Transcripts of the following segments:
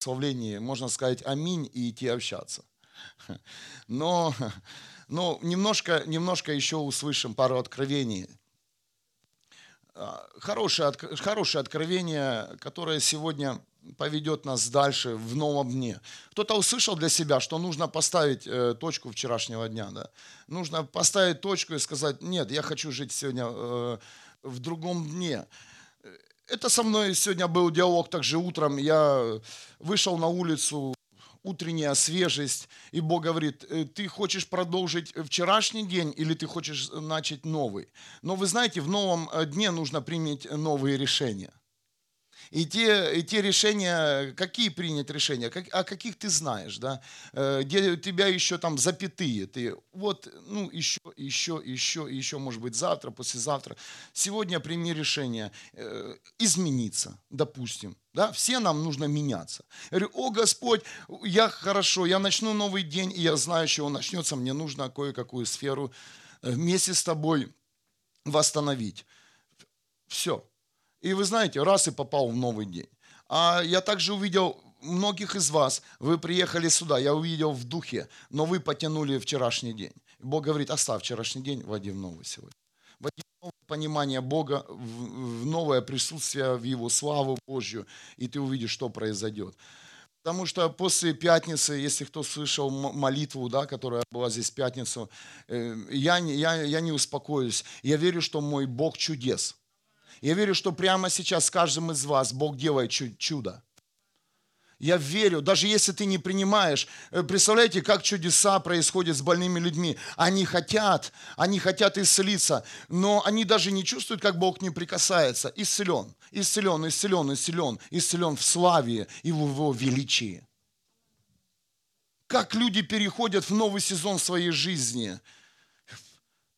благословлении можно сказать аминь и идти общаться. Но, но немножко, немножко еще услышим пару откровений. А, хорошее, хорошее откровение, которое сегодня поведет нас дальше в новом дне. Кто-то услышал для себя, что нужно поставить э, точку вчерашнего дня. Да? Нужно поставить точку и сказать, нет, я хочу жить сегодня э, в другом дне. Это со мной сегодня был диалог также утром. Я вышел на улицу, утренняя свежесть, и Бог говорит, «Э, ты хочешь продолжить вчерашний день или ты хочешь начать новый? Но вы знаете, в новом э, дне нужно принять новые решения. И те, и те решения, какие принять решения, как, о каких ты знаешь, да, э, где у тебя еще там запятые, ты вот, ну, еще, еще, еще, еще, может быть, завтра, послезавтра. Сегодня прими решение э, измениться, допустим, да, все нам нужно меняться. Я говорю, о Господь, я хорошо, я начну новый день, и я знаю, что он начнется, мне нужно кое-какую сферу э, вместе с тобой восстановить. Все, и вы знаете, раз и попал в новый день. А я также увидел многих из вас, вы приехали сюда, я увидел в духе, но вы потянули вчерашний день. Бог говорит, оставь вчерашний день, войди в новый сегодня. Войди в новое понимание Бога, в новое присутствие в Его славу Божью, и ты увидишь, что произойдет. Потому что после пятницы, если кто слышал молитву, да, которая была здесь в пятницу, э, я, я, я не успокоюсь. Я верю, что мой Бог чудес – я верю, что прямо сейчас с каждым из вас Бог делает чудо. Я верю, даже если ты не принимаешь, э, представляете, как чудеса происходят с больными людьми. Они хотят, они хотят исцелиться, но они даже не чувствуют, как Бог не прикасается. Исцелен, исцелен, исцелен, исцелен, исцелен в славе и в его величии. Как люди переходят в новый сезон своей жизни.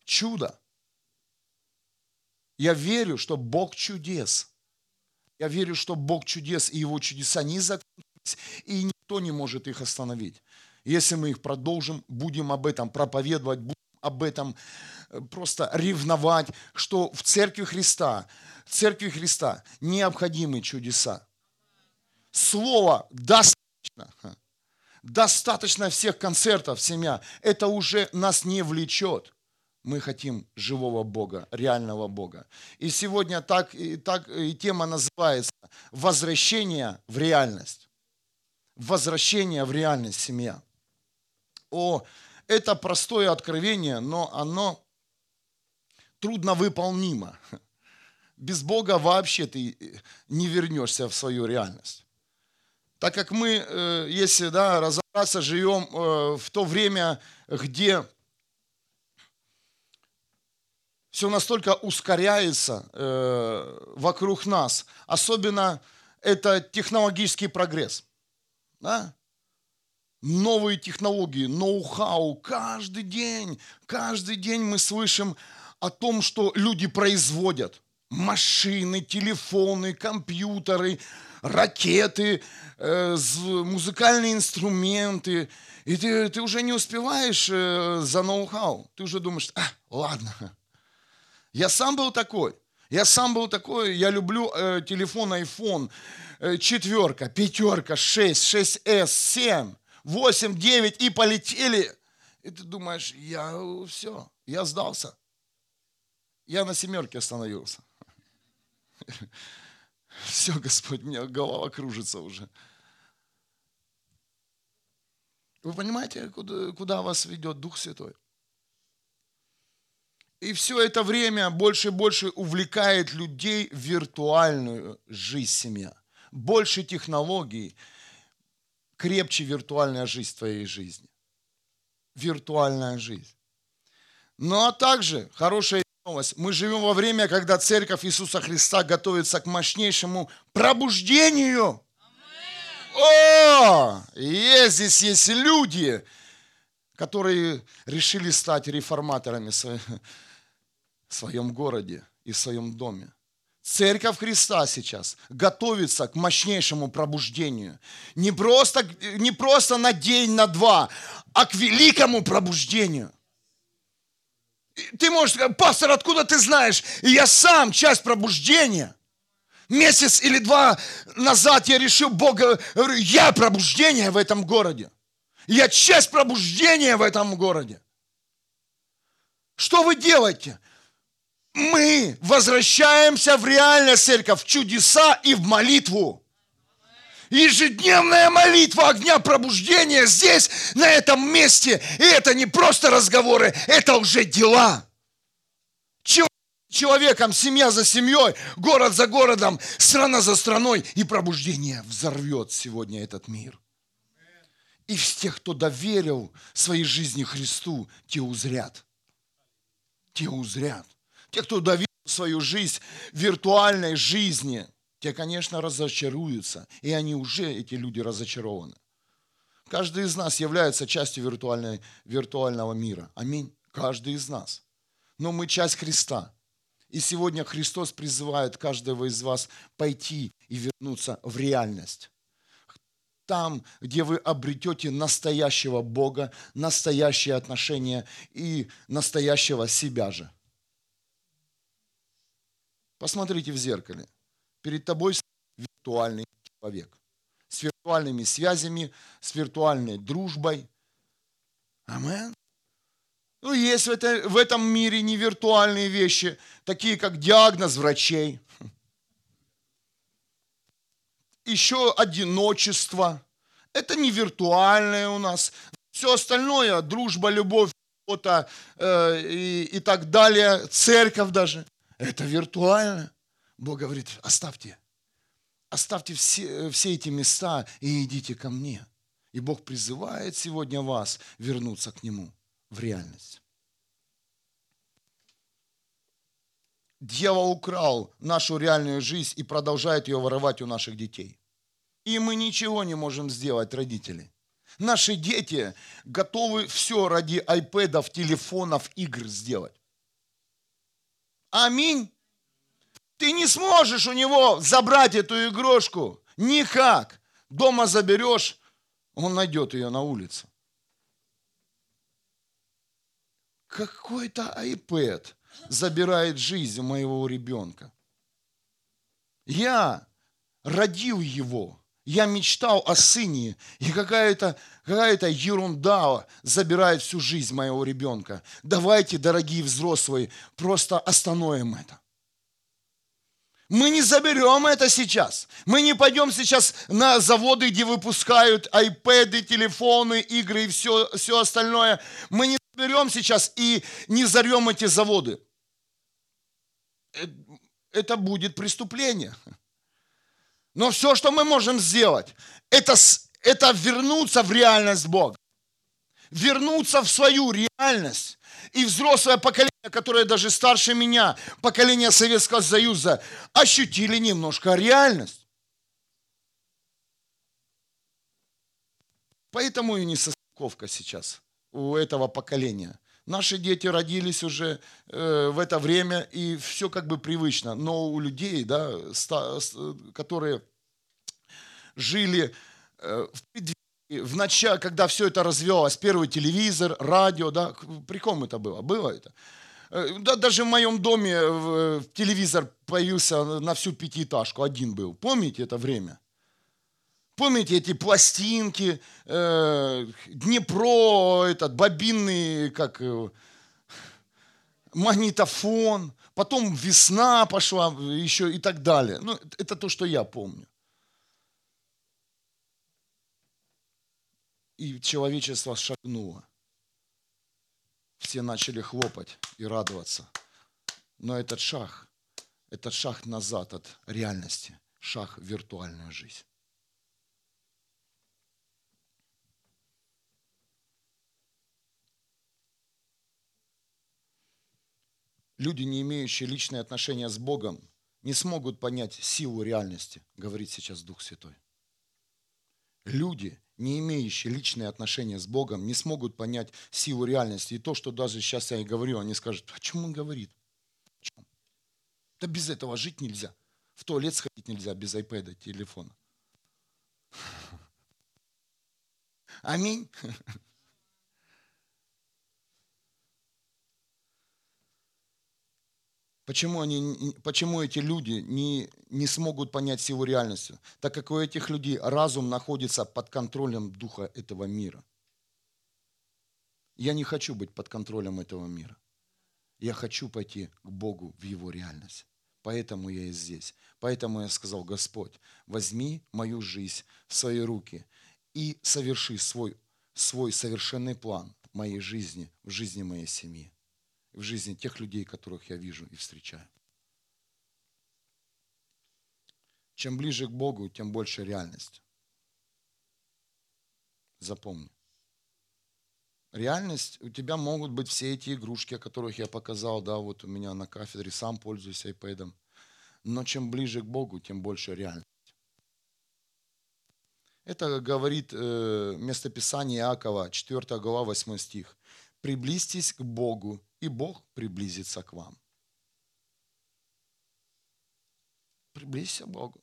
Чудо. Я верю, что Бог чудес. Я верю, что Бог чудес, и Его чудеса не закончились, и никто не может их остановить. Если мы их продолжим, будем об этом проповедовать, будем об этом э, просто ревновать, что в Церкви Христа, в Церкви Христа необходимы чудеса. Слово достаточно. Достаточно всех концертов, семья. Это уже нас не влечет. Мы хотим живого Бога, реального Бога. И сегодня так, и, так и тема называется «Возвращение в реальность». Возвращение в реальность семья. О, это простое откровение, но оно трудно выполнимо. Без Бога вообще ты не вернешься в свою реальность. Так как мы, э, если да, разобраться, живем э, в то время, где все настолько ускоряется э, вокруг нас. Особенно это технологический прогресс. Да? Новые технологии, ноу-хау. Каждый день, каждый день мы слышим о том, что люди производят. Машины, телефоны, компьютеры, ракеты, э, музыкальные инструменты. И ты, ты уже не успеваешь э, за ноу-хау. Ты уже думаешь, а, ладно, я сам был такой. Я сам был такой, я люблю э, телефон iPhone, э, четверка, пятерка, шесть, шесть с семь, восемь, девять и полетели. И ты думаешь, я все, я сдался. Я на семерке остановился. Все, Господь, у меня голова кружится уже. Вы понимаете, куда, куда вас ведет Дух Святой? И все это время больше и больше увлекает людей в виртуальную жизнь семья. Больше технологий, крепче виртуальная жизнь твоей жизни. Виртуальная жизнь. Ну а также хорошая новость. Мы живем во время, когда Церковь Иисуса Христа готовится к мощнейшему пробуждению. О, есть здесь есть люди, которые решили стать реформаторами в своем городе и в своем доме. Церковь Христа сейчас готовится к мощнейшему пробуждению. Не просто, не просто на день, на два, а к великому пробуждению. Ты можешь сказать, пастор, откуда ты знаешь? И я сам часть пробуждения. Месяц или два назад я решил Бога, я пробуждение в этом городе. Я часть пробуждения в этом городе. Что вы делаете? Мы возвращаемся в реальность церковь, в чудеса и в молитву. Ежедневная молитва огня пробуждения здесь, на этом месте. И это не просто разговоры, это уже дела. Человеком, семья за семьей, город за городом, страна за страной. И пробуждение взорвет сегодня этот мир. И с тех, кто доверил своей жизни Христу, те узрят. Те узрят. Те, кто доверил свою жизнь виртуальной жизни, те, конечно, разочаруются. И они уже, эти люди, разочарованы. Каждый из нас является частью виртуальной, виртуального мира. Аминь. Каждый из нас. Но мы часть Христа. И сегодня Христос призывает каждого из вас пойти и вернуться в реальность там, где вы обретете настоящего Бога, настоящие отношения и настоящего себя же. Посмотрите в зеркале. Перед тобой виртуальный человек. С виртуальными связями, с виртуальной дружбой. Амен. Ну, есть в, это, в этом мире невиртуальные вещи, такие как диагноз врачей – еще одиночество. Это не виртуальное у нас. Все остальное, дружба, любовь, фото э, и, и так далее, церковь даже, это виртуально. Бог говорит, оставьте, оставьте все, все эти места и идите ко мне. И Бог призывает сегодня вас вернуться к Нему в реальность. Дьявол украл нашу реальную жизнь и продолжает ее воровать у наших детей. И мы ничего не можем сделать, родители. Наши дети готовы все ради айпэдов, телефонов, игр сделать. Аминь. Ты не сможешь у него забрать эту игрушку. Никак. Дома заберешь, он найдет ее на улице. Какой-то iPad забирает жизнь у моего ребенка. Я родил его. Я мечтал о сыне, и какая-то какая ерунда забирает всю жизнь моего ребенка. Давайте, дорогие взрослые, просто остановим это. Мы не заберем это сейчас. Мы не пойдем сейчас на заводы, где выпускают айпэды, телефоны, игры и все, все остальное. Мы не заберем сейчас и не зарем эти заводы. Э, это будет преступление. Но все, что мы можем сделать, это, это вернуться в реальность Бога. Вернуться в свою реальность. И взрослое поколение, которое даже старше меня, поколение Советского Союза, ощутили немножко реальность. Поэтому и не состыковка сейчас у этого поколения. Наши дети родились уже э, в это время, и все как бы привычно. Но у людей, да, ста, которые жили э, в преддверии, в начале, когда все это развивалось, первый телевизор, радио, да, при ком это было? Было это? Э, да, даже в моем доме э, телевизор появился на всю пятиэтажку, один был. Помните это время? Помните эти пластинки, э, Днепро, этот бобинный, как э, магнитофон, потом весна пошла еще и так далее. Ну, это то, что я помню. И человечество шагнуло. Все начали хлопать и радоваться. Но этот шаг, этот шаг назад от реальности, шаг в виртуальную жизнь. Люди, не имеющие личные отношения с Богом, не смогут понять силу реальности, говорит сейчас Дух Святой. Люди, не имеющие личные отношения с Богом, не смогут понять силу реальности. И то, что даже сейчас я и говорю, они скажут, о чем он говорит? О чем? Да без этого жить нельзя. В туалет сходить нельзя без айпэда, телефона. Аминь. Почему, они, почему эти люди не, не смогут понять силу реальности? Так как у этих людей разум находится под контролем духа этого мира. Я не хочу быть под контролем этого мира. Я хочу пойти к Богу в Его реальность. Поэтому я и здесь. Поэтому я сказал, Господь, возьми мою жизнь в свои руки и соверши свой, свой совершенный план в моей жизни, в жизни моей семьи, в жизни тех людей, которых я вижу и встречаю. Чем ближе к Богу, тем больше реальность. Запомни. Реальность, у тебя могут быть все эти игрушки, о которых я показал, да, вот у меня на кафедре, сам пользуюсь iPad. Но чем ближе к Богу, тем больше реальность. Это говорит э, местописание Иакова, 4 глава, 8 стих. «Приблизьтесь к Богу, и Бог приблизится к вам». Приблизься к Богу.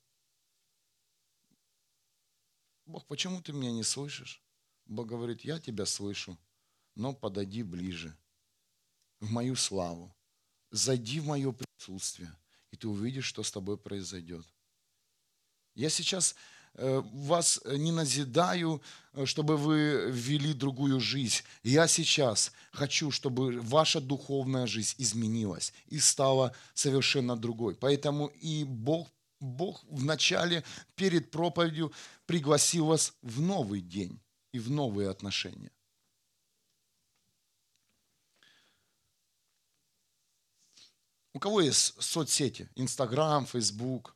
Бог, почему ты меня не слышишь? Бог говорит, я тебя слышу но подойди ближе, в мою славу. Зайди в мое присутствие, и ты увидишь, что с тобой произойдет. Я сейчас вас не назидаю, э, чтобы вы вели другую жизнь. Я сейчас хочу, чтобы ваша духовная жизнь изменилась и стала совершенно другой. Поэтому и Бог, Бог в начале, перед проповедью, пригласил вас в новый день и в новые отношения. У кого есть соцсети? Инстаграм, Фейсбук.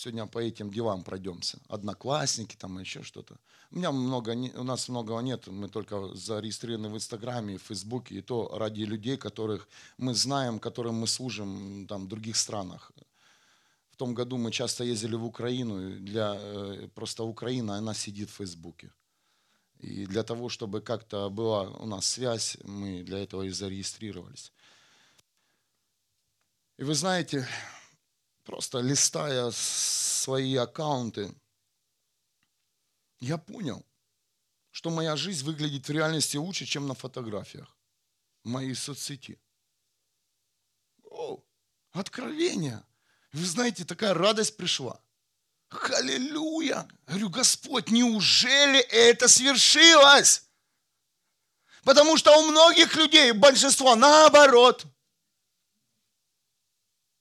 Сегодня по этим делам пройдемся. Одноклассники, там еще что-то. У меня много, у нас многого нет. Мы только зарегистрированы в Инстаграме, в Фейсбуке. И то ради людей, которых мы знаем, которым мы служим там, в других странах. В том году мы часто ездили в Украину. Для, э, просто Украина, она сидит в Фейсбуке. И для того, чтобы как-то была у нас связь, мы для этого и зарегистрировались. И вы знаете, просто листая свои аккаунты, я понял, что моя жизнь выглядит в реальности лучше, чем на фотографиях моей соцсети. О, откровение. Вы знаете, такая радость пришла. Халилюя! Говорю, Господь, неужели это свершилось? Потому что у многих людей, большинство наоборот –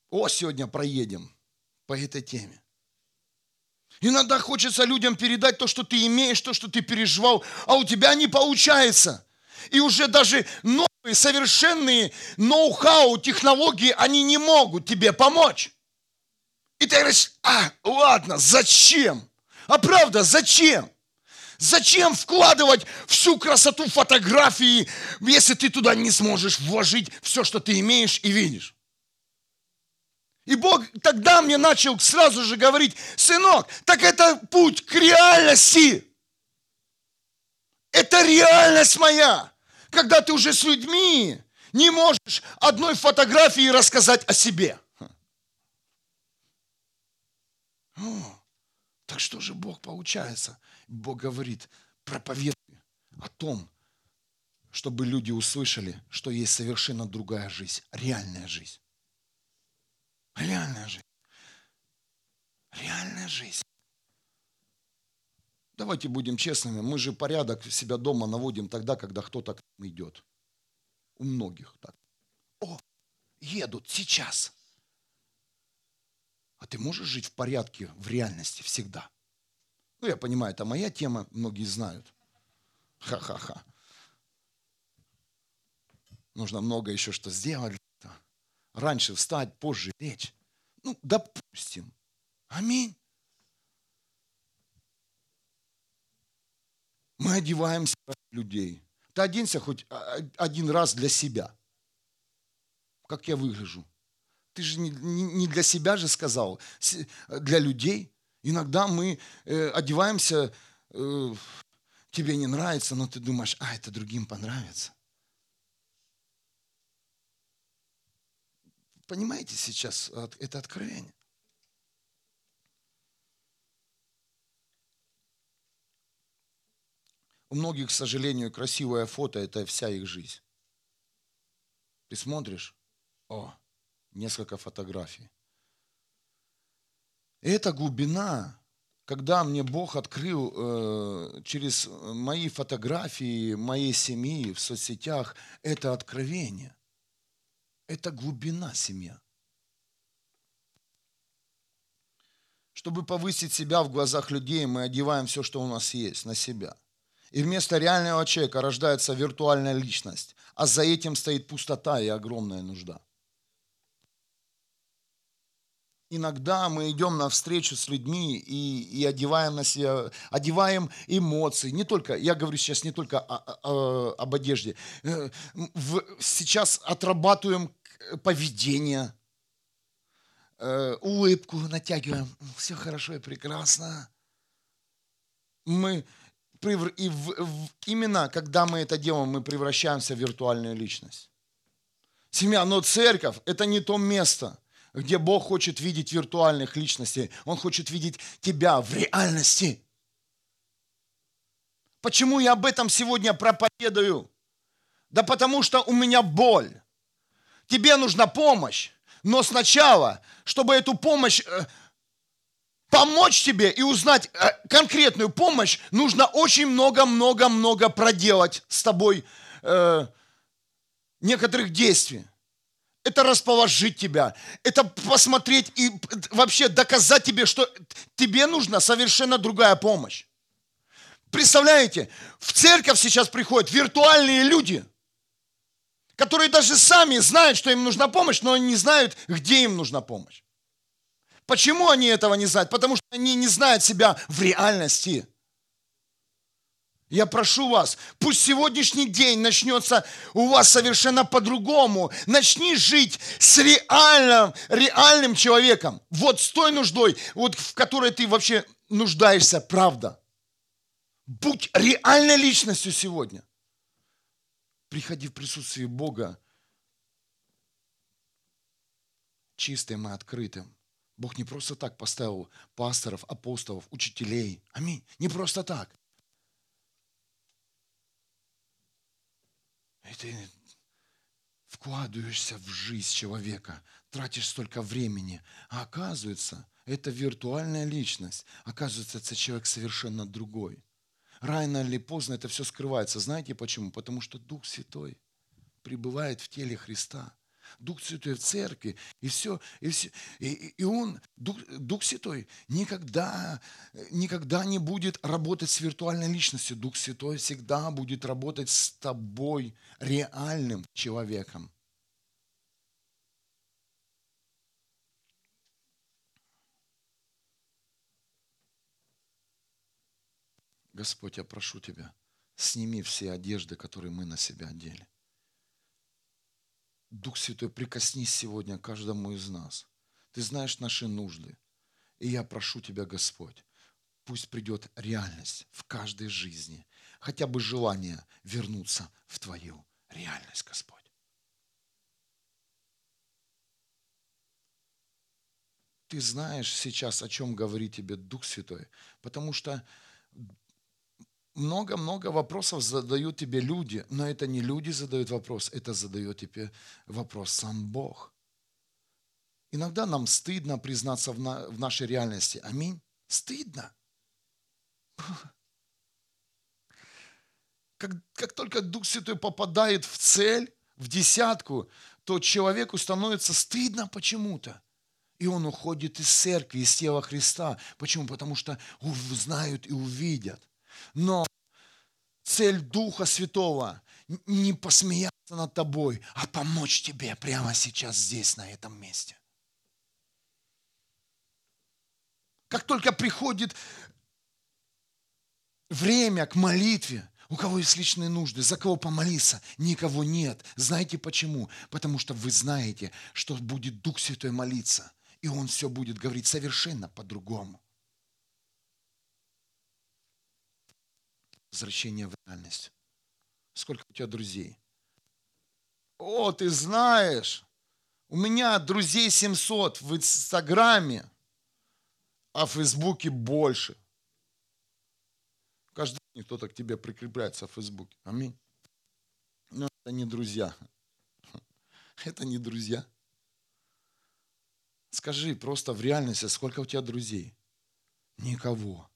о, сегодня проедем по этой теме. Иногда хочется людям передать то, что ты имеешь, то, что ты переживал, а у тебя не получается. И уже даже новые, совершенные ноу-хау, технологии, они не могут тебе помочь. И ты говоришь, а, ладно, зачем? А правда, зачем? Зачем вкладывать всю красоту фотографии, если ты туда не сможешь вложить все, что ты имеешь и видишь? И Бог тогда мне начал сразу же говорить, сынок, так это путь к реальности. Это реальность моя. Когда ты уже с людьми не можешь одной фотографии рассказать о себе. О, так что же Бог получается? Бог говорит, проповедуй о том, чтобы люди услышали, что есть совершенно другая жизнь, реальная жизнь. Реальная жизнь. Реальная жизнь. Давайте будем честными, мы же порядок себя дома наводим тогда, когда кто-то к нам идет. У многих так. О, едут сейчас. А ты можешь жить в порядке, в реальности всегда? Ну, я понимаю, это моя тема, многие знают. Ха-ха-ха. Нужно много еще что сделать раньше встать, позже лечь. Ну, допустим. Аминь. Мы одеваемся людей. Ты оденься хоть один раз для себя. Как я выгляжу? Ты же не, не для себя же сказал, для людей. Иногда мы э, одеваемся, э, тебе не нравится, но ты думаешь, а это другим понравится. Понимаете сейчас это откровение? У многих, к сожалению, красивое фото – это вся их жизнь. Ты смотришь, о, несколько фотографий. И эта глубина, когда мне Бог открыл э, через мои фотографии моей семьи в соцсетях, это откровение. Это глубина семья. Чтобы повысить себя в глазах людей, мы одеваем все, что у нас есть, на себя. И вместо реального человека рождается виртуальная личность, а за этим стоит пустота и огромная нужда. Иногда мы идем на встречу с людьми и, и одеваем на себя, одеваем эмоции. Не только, я говорю сейчас не только о, о, об одежде. Э, в, сейчас отрабатываем поведение, э, улыбку натягиваем. Все хорошо и прекрасно. Мы и в, в, именно когда мы это делаем, мы превращаемся в виртуальную личность. Семья, но церковь – это не то место – где Бог хочет видеть виртуальных личностей. Он хочет видеть тебя в реальности. Почему я об этом сегодня проповедую? Да потому что у меня боль. Тебе нужна помощь. Но сначала, чтобы эту помощь э, помочь тебе и узнать э, конкретную помощь, нужно очень много-много-много проделать с тобой э, некоторых действий это расположить тебя, это посмотреть и вообще доказать тебе, что тебе нужна совершенно другая помощь. Представляете, в церковь сейчас приходят виртуальные люди, которые даже сами знают, что им нужна помощь, но не знают, где им нужна помощь. Почему они этого не знают? Потому что они не знают себя в реальности. Я прошу вас, пусть сегодняшний день начнется у вас совершенно по-другому. Начни жить с реальным, реальным человеком. Вот с той нуждой, вот в которой ты вообще нуждаешься, правда. Будь реальной личностью сегодня. Приходи в присутствие Бога чистым и открытым. Бог не просто так поставил пасторов, апостолов, учителей. Аминь. Не просто так. И ты вкладываешься в жизнь человека, тратишь столько времени, а оказывается, это виртуальная личность. Оказывается, это человек совершенно другой. Рано или поздно это все скрывается. Знаете почему? Потому что Дух Святой пребывает в теле Христа. Дух Святой в церкви, и все, и, все, и, и Он, Дух, Дух Святой, никогда, никогда не будет работать с виртуальной личностью. Дух Святой всегда будет работать с тобой, реальным человеком. Господь, я прошу Тебя, сними все одежды, которые мы на себя одели. Дух Святой, прикоснись сегодня каждому из нас. Ты знаешь наши нужды. И я прошу Тебя, Господь, пусть придет реальность в каждой жизни, хотя бы желание вернуться в Твою реальность, Господь. Ты знаешь сейчас, о чем говорит тебе Дух Святой, потому что много-много вопросов задают тебе люди, но это не люди задают вопрос, это задает тебе вопрос сам Бог. Иногда нам стыдно признаться в, на, в нашей реальности. Аминь. Стыдно. Как, как только Дух Святой попадает в цель, в десятку, то человеку становится стыдно почему-то. И он уходит из церкви, из тела Христа. Почему? Потому что знают и увидят. Но цель Духа Святого не посмеяться над тобой, а помочь тебе прямо сейчас здесь, на этом месте. Как только приходит время к молитве, у кого есть личные нужды, за кого помолиться, никого нет. Знаете почему? Потому что вы знаете, что будет Дух Святой молиться, и Он все будет говорить совершенно по-другому. Возвращение в реальность. Сколько у тебя друзей? О, ты знаешь, у меня друзей 700 в Инстаграме, а в Фейсбуке больше. Каждый день кто-то к тебе прикрепляется в Фейсбуке. Аминь. Но это не друзья. Это не друзья. Скажи просто в реальности, сколько у тебя друзей? Никого.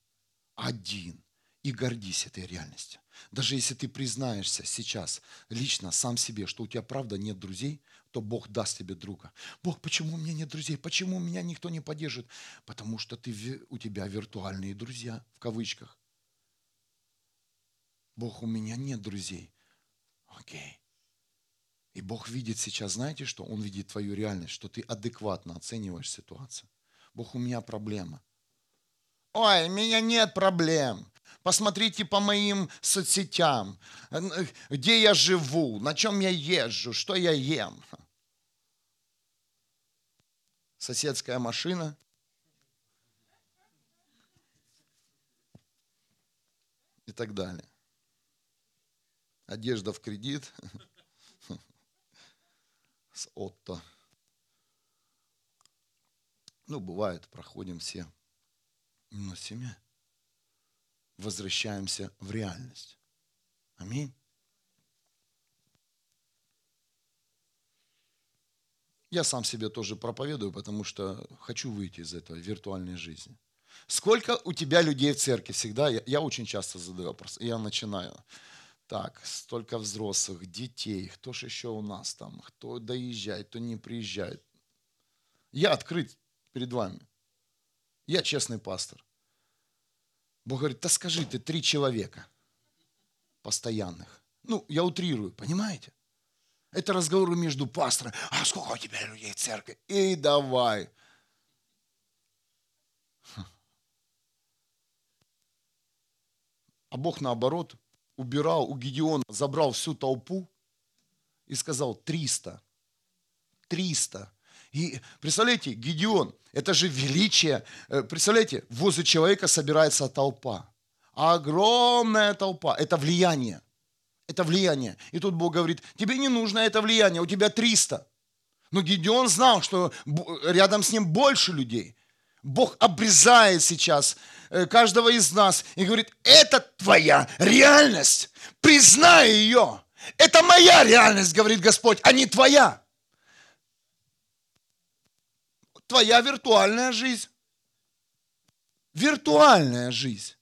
Один. И гордись этой реальностью. Даже если ты признаешься сейчас лично сам себе, что у тебя правда нет друзей, то Бог даст тебе друга. Бог, почему у меня нет друзей? Почему меня никто не поддержит? Потому что ты, у тебя виртуальные друзья, в кавычках. Бог, у меня нет друзей. Окей. И Бог видит сейчас, знаете что? Он видит твою реальность, что ты адекватно оцениваешь ситуацию. Бог, у меня проблема. Ой, у меня нет проблем. Посмотрите по моим соцсетям, где я живу, на чем я езжу, что я ем. Соседская машина. И так далее. Одежда в кредит. С Отто. Ну, бывает, проходим все. Но семья возвращаемся в реальность. Аминь. Я сам себе тоже проповедую, потому что хочу выйти из этой виртуальной жизни. Сколько у тебя людей в церкви всегда? Я, я очень часто задаю вопрос. Я начинаю. Так, столько взрослых, детей, кто же еще у нас там, кто доезжает, кто не приезжает. Я открыт перед вами. Я честный пастор. Бог говорит, да скажи ты, три человека постоянных. Ну, я утрирую, понимаете? Это разговоры между пастором. А сколько у тебя людей в церкви? И давай. А Бог наоборот убирал у Гедеона, забрал всю толпу и сказал 300. 300. И представляете, Гедеон, это же величие. Э, представляете, возле человека собирается толпа. Огромная толпа. Это влияние. Это влияние. И тут Бог говорит, тебе не нужно это влияние, у тебя 300. Но Гедеон знал, что рядом с ним больше людей. Бог обрезает сейчас э, каждого из нас и говорит, это твоя реальность. Признай ее. Это моя реальность, говорит Господь, а не твоя. Твоя виртуальная жизнь. Виртуальная жизнь.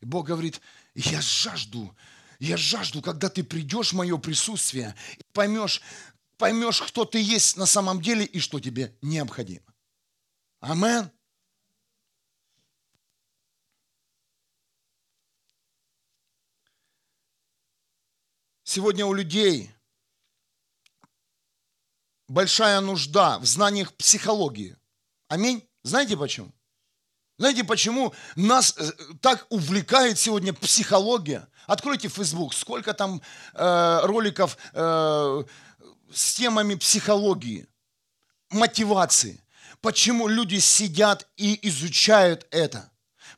И Бог говорит, я жажду, я жажду, когда ты придешь в мое присутствие и поймешь, поймешь, кто ты есть на самом деле и что тебе необходимо. Амен. Сегодня у людей большая нужда в знаниях психологии. Аминь. Знаете почему? Знаете, почему нас э, так увлекает сегодня психология? Откройте Facebook, сколько там э, роликов э, с темами психологии, мотивации. Почему люди сидят и изучают это?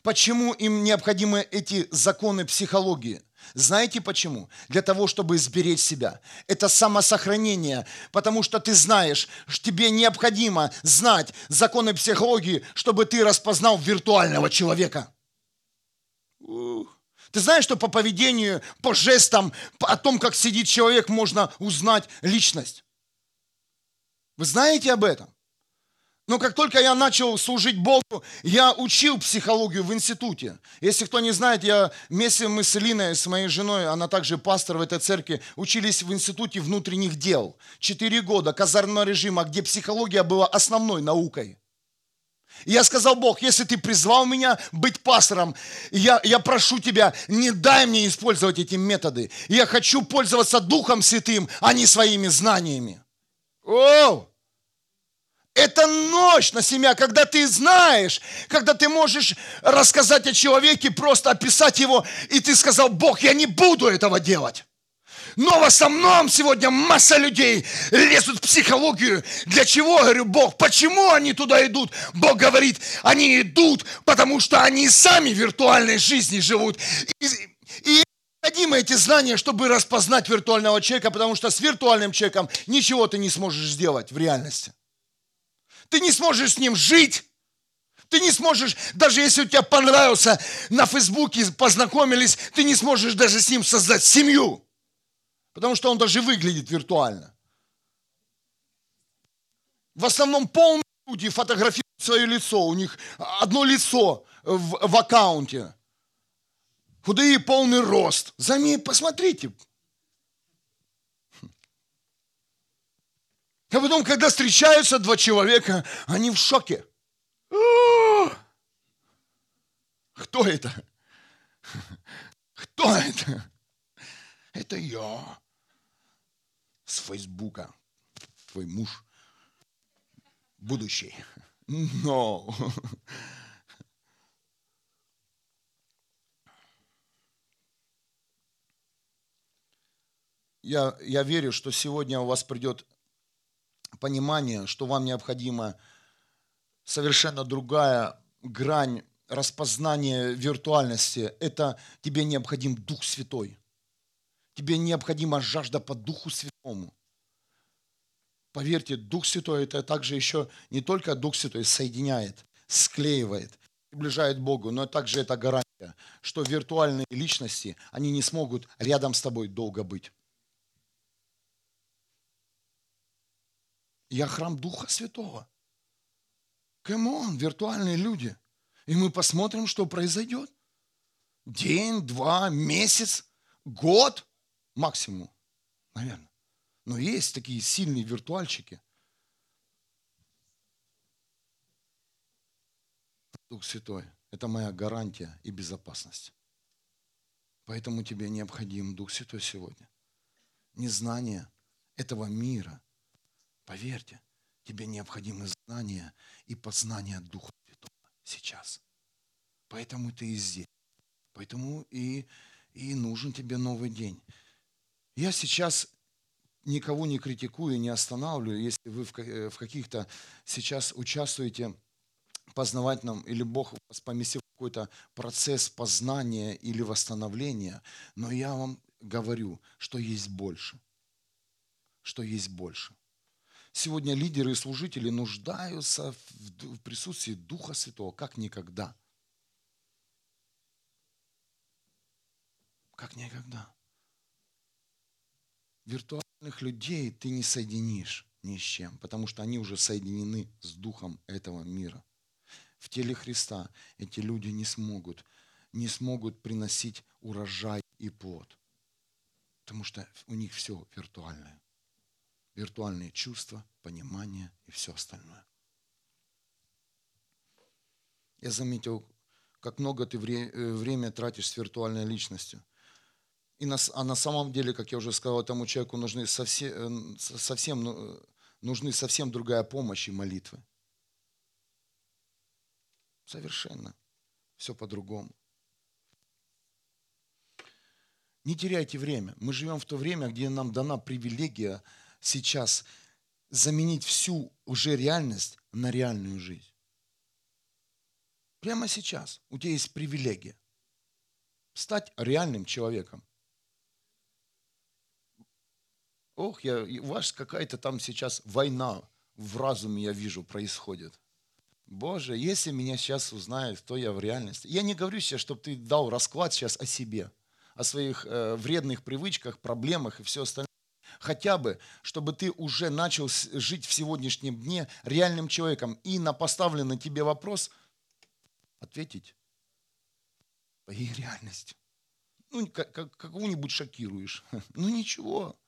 Почему им необходимы эти законы психологии? Знаете почему? Для того, чтобы сберечь себя. Это самосохранение, потому что ты знаешь, что тебе необходимо знать законы психологии, чтобы ты распознал виртуального человека. Ты знаешь, что по поведению, по жестам, о том, как сидит человек, можно узнать личность? Вы знаете об этом? Но как только я начал служить Богу, я учил психологию в институте. Если кто не знает, я вместе мы с Элиной, с моей женой, она также пастор в этой церкви, учились в институте внутренних дел. Четыре года казарного режима, где психология была основной наукой. И я сказал, Бог, если ты призвал меня быть пастором, я, я прошу тебя, не дай мне использовать эти методы. Я хочу пользоваться Духом Святым, а не своими знаниями. О! Это ночь на семья, когда ты знаешь, когда ты можешь рассказать о человеке, просто описать его, и ты сказал, Бог, я не буду этого делать. Но в основном сегодня масса людей лезут в психологию. Для чего, говорю, Бог? Почему они туда идут? Бог говорит, они идут, потому что они сами в виртуальной жизни живут. И, и необходимы эти знания, чтобы распознать виртуального человека, потому что с виртуальным человеком ничего ты не сможешь сделать в реальности. Ты не сможешь с ним жить. Ты не сможешь, даже если у тебя понравился на Фейсбуке, познакомились, ты не сможешь даже с ним создать семью. Потому что он даже выглядит виртуально. В основном полный люди фотографируют свое лицо, у них одно лицо в, в аккаунте. Худые, полный рост. Заметь, посмотрите. А потом, когда встречаются два человека, они в шоке. Кто это? Кто это? Это я. С Фейсбука. Твой муж. Будущий. Но. Я, я верю, что сегодня у вас придет понимание, что вам необходима совершенно другая грань распознания виртуальности. Это тебе необходим Дух Святой. Тебе необходима жажда по Духу Святому. Поверьте, Дух Святой это также еще не только Дух Святой соединяет, склеивает, приближает Богу, но также это гарантия, что виртуальные личности, они не смогут рядом с тобой долго быть. Я храм Духа Святого. Come on, виртуальные люди. И мы посмотрим, что произойдет. День, два, месяц, год максимум, наверное. Но есть такие сильные виртуальщики. Дух Святой – это моя гарантия и безопасность. Поэтому тебе необходим Дух Святой сегодня. Незнание этого мира – Поверьте, тебе необходимы знания и познание Духа Святого сейчас. Поэтому ты и здесь. Поэтому и, и нужен тебе новый день. Я сейчас никого не критикую, не останавливаю, если вы в э, каких-то сейчас участвуете познавательном, или Бог вас поместил в какой-то процесс познания или восстановления, но я вам говорю, что есть больше. Что есть больше. Сегодня лидеры и служители нуждаются в присутствии Духа Святого, как никогда. Как никогда. Виртуальных людей ты не соединишь ни с чем, потому что они уже соединены с Духом этого мира. В теле Христа эти люди не смогут, не смогут приносить урожай и плод, потому что у них все виртуальное виртуальные чувства, понимание и все остальное. Я заметил, как много ты э, время тратишь с виртуальной личностью. И на, а на самом деле, как я уже сказал, этому человеку нужны совсем, э, совсем, ну, нужны совсем другая помощь и молитвы. Совершенно. Все по-другому. Не теряйте время. Мы живем в то время, где нам дана привилегия сейчас заменить всю уже реальность на реальную жизнь. Прямо сейчас у тебя есть привилегия стать реальным человеком. Ох, я, у вас какая-то там сейчас война в разуме, я вижу, происходит. Боже, если меня сейчас узнают, кто я в реальности. Я не говорю сейчас, чтобы ты дал расклад сейчас о себе, о своих э, вредных привычках, проблемах и все остальное хотя бы, чтобы ты уже начал жить в сегодняшнем дне реальным человеком и на поставленный тебе вопрос ответить твоей реальностью. Ну, как, как, кого-нибудь шокируешь. Ну, ничего,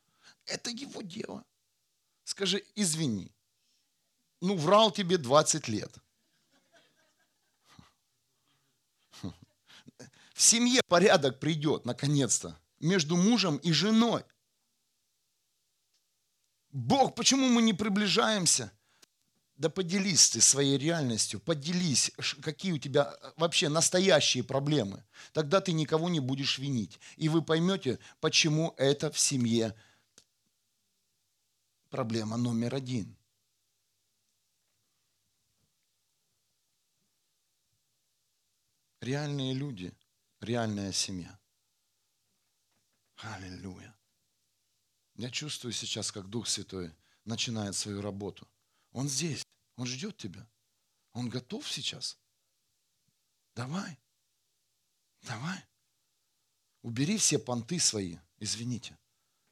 это его дело. Скажи, извини, ну, врал тебе 20 лет. В семье порядок придет, наконец-то, между мужем и женой. Бог, почему мы не приближаемся? Да поделись ты своей реальностью, поделись, какие у тебя э, вообще настоящие проблемы. Тогда ты никого не будешь винить. И вы поймете, почему это в семье проблема номер один. Реальные люди, реальная семья. Аллилуйя. Я чувствую сейчас, как Дух Святой начинает свою работу. Он здесь, Он ждет тебя. Он готов сейчас. Давай, давай. Убери все понты свои, извините.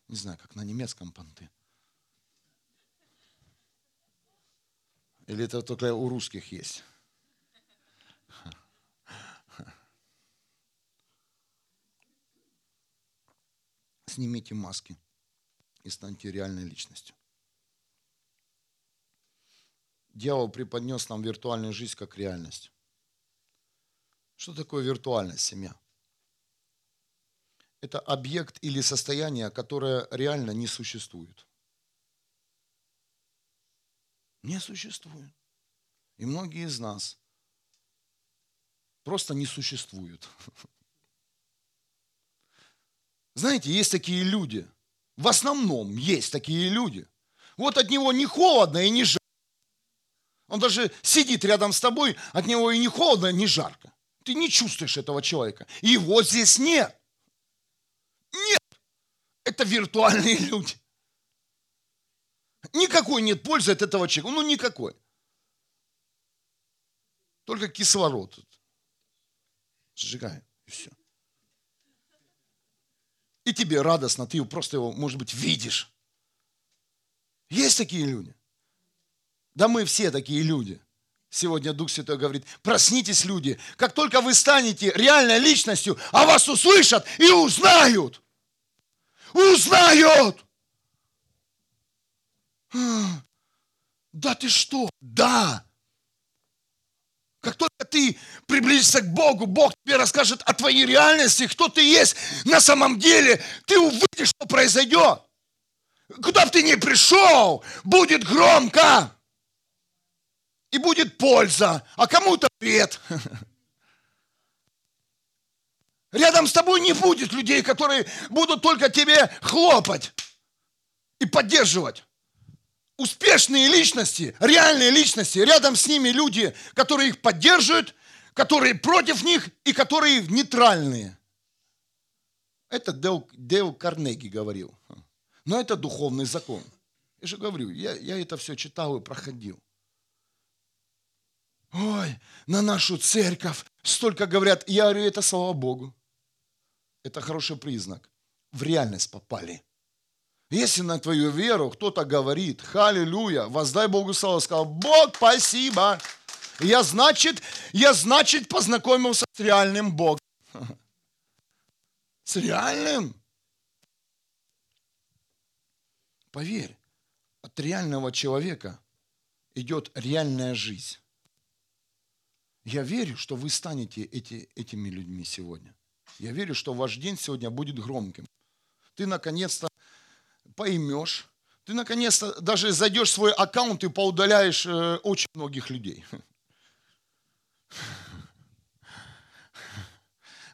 Не знаю, как на немецком понты. Или это только у русских есть? Снимите маски и станьте реальной личностью. Дьявол преподнес нам виртуальную жизнь как реальность. Что такое виртуальная семья? Это объект или состояние, которое реально не существует. Не существует. И многие из нас просто не существуют. Знаете, есть такие люди. В основном есть такие люди. Вот от него не холодно и не жарко. Он даже сидит рядом с тобой, от него и не холодно, и не жарко. Ты не чувствуешь этого человека. Его здесь нет. Нет. Это виртуальные люди. Никакой нет пользы от этого человека. Ну, никакой. Только кислород. Сжигаем. И все. И тебе радостно, ты просто его, может быть, видишь. Есть такие люди. Да мы все такие люди. Сегодня Дух Святой говорит, проснитесь, люди. Как только вы станете реальной личностью, а вас услышат и узнают. Узнают. Да ты что? Да. Как только ты приблизишься к Богу, Бог тебе расскажет о твоей реальности, кто ты есть на самом деле. Ты увидишь, что произойдет. Куда бы ты ни пришел, будет громко. И будет польза, а кому-то вред. Рядом с тобой не будет людей, которые будут только тебе хлопать и поддерживать успешные личности, реальные личности, рядом с ними люди, которые их поддерживают, которые против них и которые нейтральные. Это Дэл, Дэл Карнеги говорил. Но это духовный закон. Я же говорю, я, я это все читал и проходил. Ой, на нашу церковь столько говорят. Я говорю, это слава Богу. Это хороший признак. В реальность попали. Если на твою веру кто-то говорит, халилюя, воздай Богу славу, сказал, Бог, спасибо. Я значит, я значит познакомился с реальным Богом. С реальным. Поверь, от реального человека идет реальная жизнь. Я верю, что вы станете эти, этими людьми сегодня. Я верю, что ваш день сегодня будет громким. Ты наконец-то поймешь. Ты наконец-то даже зайдешь в свой аккаунт и поудаляешь э, очень многих людей.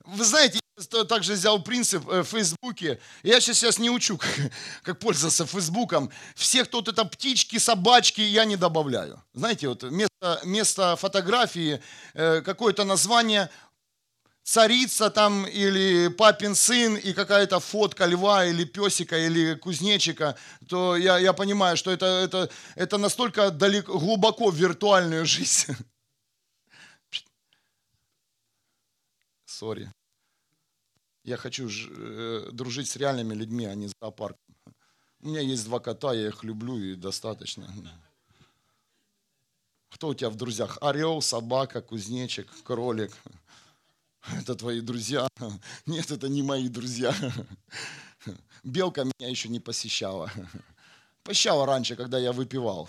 Вы знаете, я также взял принцип э, в Фейсбуке. Я сейчас, сейчас не учу, как, как пользоваться Фейсбуком. Всех тут это птички, собачки я не добавляю. Знаете, вот вместо, вместо фотографии э, какое-то название царица там или папин сын и какая-то фотка льва или песика или кузнечика, то я, я понимаю, что это, это, это настолько далеко, глубоко в виртуальную жизнь. Сори. Я хочу э, дружить с реальными людьми, а не с зоопарком. У меня есть два кота, я их люблю и достаточно. Кто у тебя в друзьях? Орел, собака, кузнечик, кролик это твои друзья. Нет, это не мои друзья. Белка меня еще не посещала. Посещала раньше, когда я выпивал.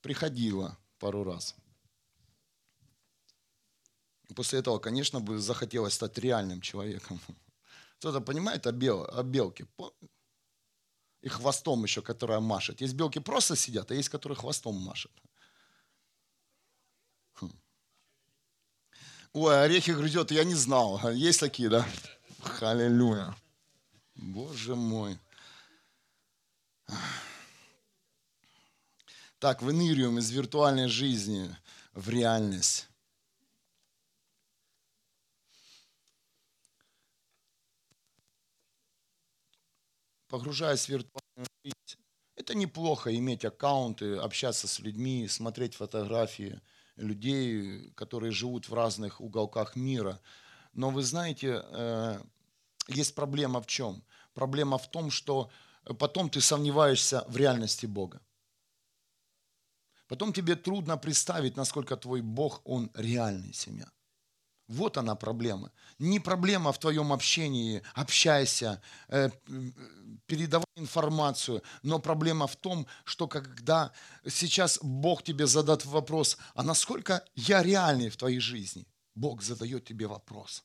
Приходила пару раз. После этого, конечно, бы захотелось стать реальным человеком. Кто-то понимает о, бел, о белке? И хвостом еще, которая машет. Есть белки просто сидят, а есть, которые хвостом машут. Ой, орехи грызет, я не знал. Есть такие, да? Халилюя. Боже мой. Так, выныриваем из виртуальной жизни в реальность. Погружаясь в виртуальную жизнь, это неплохо иметь аккаунты, общаться с людьми, смотреть фотографии – людей, которые живут в разных уголках мира. Но вы знаете, э, есть проблема в чем? Проблема в том, что потом ты сомневаешься в реальности Бога. потом тебе трудно представить, насколько твой Бог, Он реальный семья. Вот она проблема. Не проблема в твоем общении, общайся, э, передавай информацию, но проблема в том, что когда сейчас Бог тебе задаст вопрос, а насколько я реальный в твоей жизни, Бог задает тебе вопрос.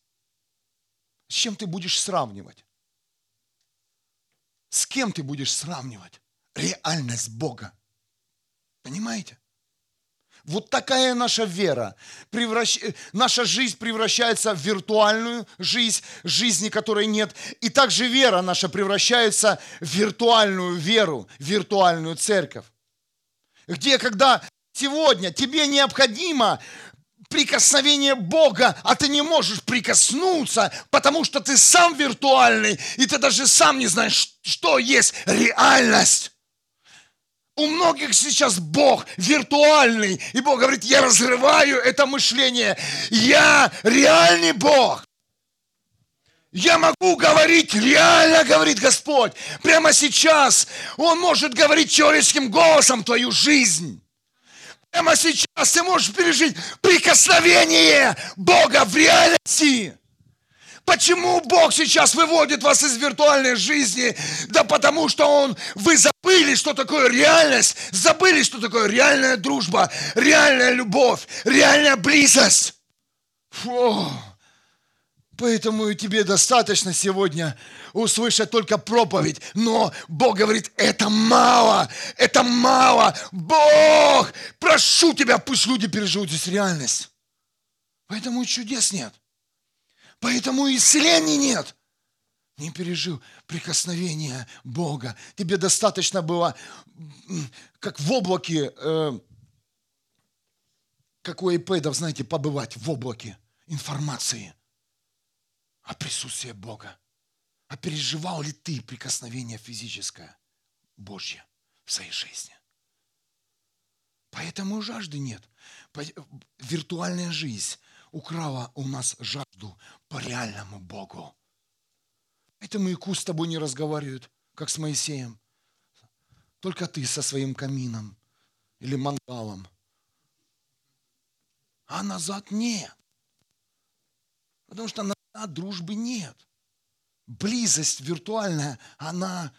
С чем ты будешь сравнивать? С кем ты будешь сравнивать? Реальность Бога. Понимаете? Вот такая наша вера. Превращ... Наша жизнь превращается в виртуальную жизнь, жизни которой нет. И также вера наша превращается в виртуальную веру, виртуальную церковь. Где, когда сегодня тебе необходимо прикосновение Бога, а ты не можешь прикоснуться, потому что ты сам виртуальный, и ты даже сам не знаешь, что есть реальность. У многих сейчас Бог виртуальный, и Бог говорит, я разрываю это мышление. Я реальный Бог. Я могу говорить, реально говорит Господь. Прямо сейчас Он может говорить человеческим голосом твою жизнь. Прямо сейчас ты можешь пережить прикосновение Бога в реальности. Почему Бог сейчас выводит вас из виртуальной жизни? Да потому что Он, вы забыли, что такое реальность, забыли, что такое реальная дружба, реальная любовь, реальная близость. Фу. Поэтому и тебе достаточно сегодня услышать только проповедь. Но Бог говорит, это мало, это мало. Бог, прошу тебя, пусть люди переживут здесь реальность. Поэтому чудес нет. Поэтому исцелений нет. Не пережил прикосновения Бога. Тебе достаточно было, как в облаке, э, как у iPad, знаете, побывать в облаке информации о присутствии Бога. А переживал ли ты прикосновение физическое Божье в своей жизни? Поэтому жажды нет. Виртуальная жизнь украла у нас жажду по реальному Богу. Поэтому Ику с тобой не разговаривают, как с Моисеем. Только ты со своим камином или мангалом. А назад нет. Потому что назад дружбы нет. Близость виртуальная, она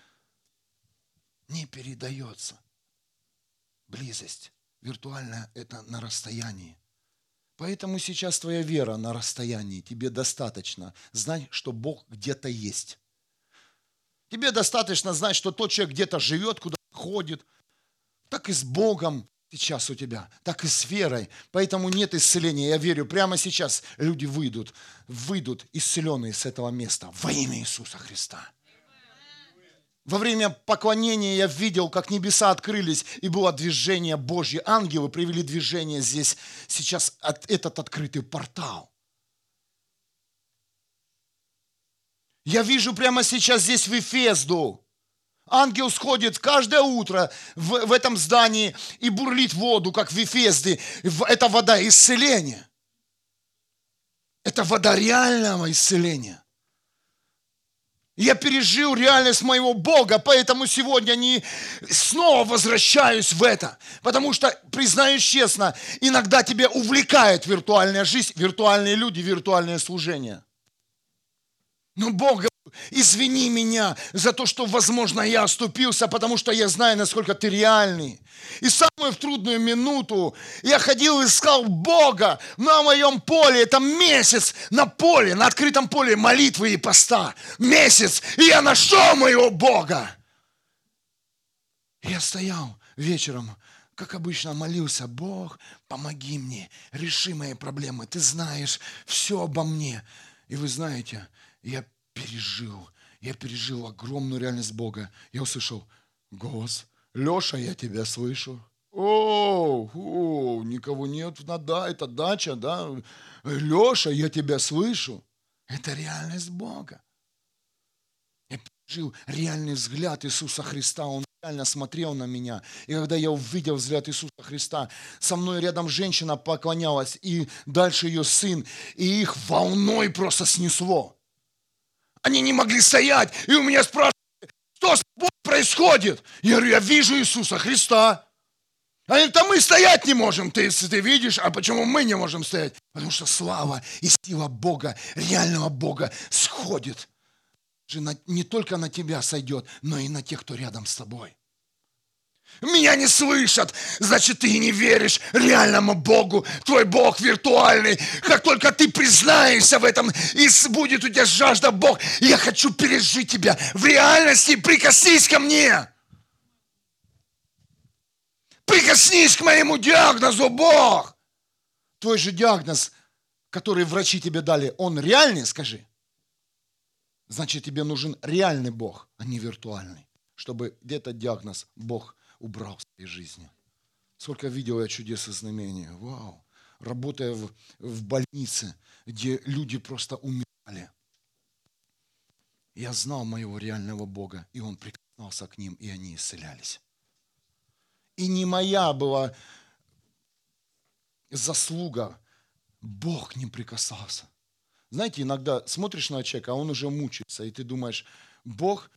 не передается. Близость виртуальная – это на расстоянии. Поэтому сейчас твоя вера на расстоянии. Тебе достаточно знать, что Бог где-то есть. Тебе достаточно знать, что тот человек где-то живет, куда ходит. Так и с Богом сейчас у тебя, так и с верой. Поэтому нет исцеления. Я верю, прямо сейчас люди выйдут, выйдут исцеленные с этого места во имя Иисуса Христа. Во время поклонения я видел, как небеса открылись, и было движение Божье. Ангелы привели движение здесь, сейчас этот открытый портал. Я вижу прямо сейчас здесь в Эфезду. Ангел сходит каждое утро в, в этом здании и бурлит воду, как в Эфезде. Это вода исцеления. Это вода реального исцеления. Я пережил реальность моего Бога, поэтому сегодня не снова возвращаюсь в это. Потому что, признаюсь честно, иногда тебя увлекает виртуальная жизнь, виртуальные люди, виртуальное служение. Но Бог Извини меня за то, что, возможно, я оступился, потому что я знаю, насколько ты реальный. И самую трудную минуту я ходил и искал Бога на моем поле. Это месяц на поле, на открытом поле молитвы и поста. Месяц, и я нашел моего Бога. Я стоял вечером, как обычно, молился, Бог, помоги мне, реши мои проблемы. Ты знаешь все обо мне. И вы знаете, я пережил, я пережил огромную реальность Бога. Я услышал голос, Леша, я тебя слышу. О, о, никого нет, да, это дача, да. Леша, я тебя слышу. Это реальность Бога. Я пережил реальный взгляд Иисуса Христа. Он реально смотрел на меня. И когда я увидел взгляд Иисуса Христа, со мной рядом женщина поклонялась, и дальше ее сын, и их волной просто снесло. Они не могли стоять. И у меня спрашивают, что с тобой происходит? Я говорю, я вижу Иисуса Христа. Они говорят, мы стоять не можем. Ты, ты видишь, а почему мы не можем стоять? Потому что слава и сила Бога, реального Бога, сходит. Не только на тебя сойдет, но и на тех, кто рядом с тобой. Меня не слышат, значит, ты не веришь реальному Богу. Твой Бог виртуальный. Как только ты признаешься в этом, и будет у тебя жажда Бог, я хочу пережить тебя в реальности, прикоснись ко мне. Прикоснись к моему диагнозу, Бог. Твой же диагноз, который врачи тебе дали, он реальный, скажи. Значит, тебе нужен реальный Бог, а не виртуальный, чтобы этот диагноз Бог убрал в своей жизни. Сколько видел я чудес и знамений. Вау. Работая в, в больнице, где люди просто умирали. Я знал моего реального Бога, и Он прикасался к ним, и они исцелялись. И не моя была заслуга. Бог к ним прикасался. Знаете, иногда смотришь на человека, а он уже мучается, и ты думаешь, Бог,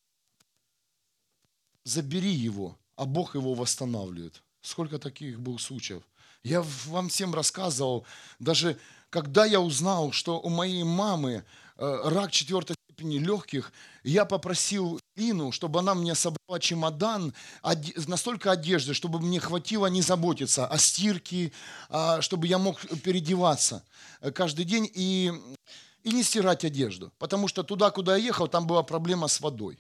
забери его, а Бог его восстанавливает. Сколько таких был случаев? Я вам всем рассказывал, даже когда я узнал, что у моей мамы э, рак четвертой степени легких, я попросил Лину, чтобы она мне собрала чемодан, настолько одежды, чтобы мне хватило не заботиться о стирке, а чтобы я мог переодеваться э, каждый день и, и не стирать одежду. Потому что туда, куда я ехал, там была проблема с водой.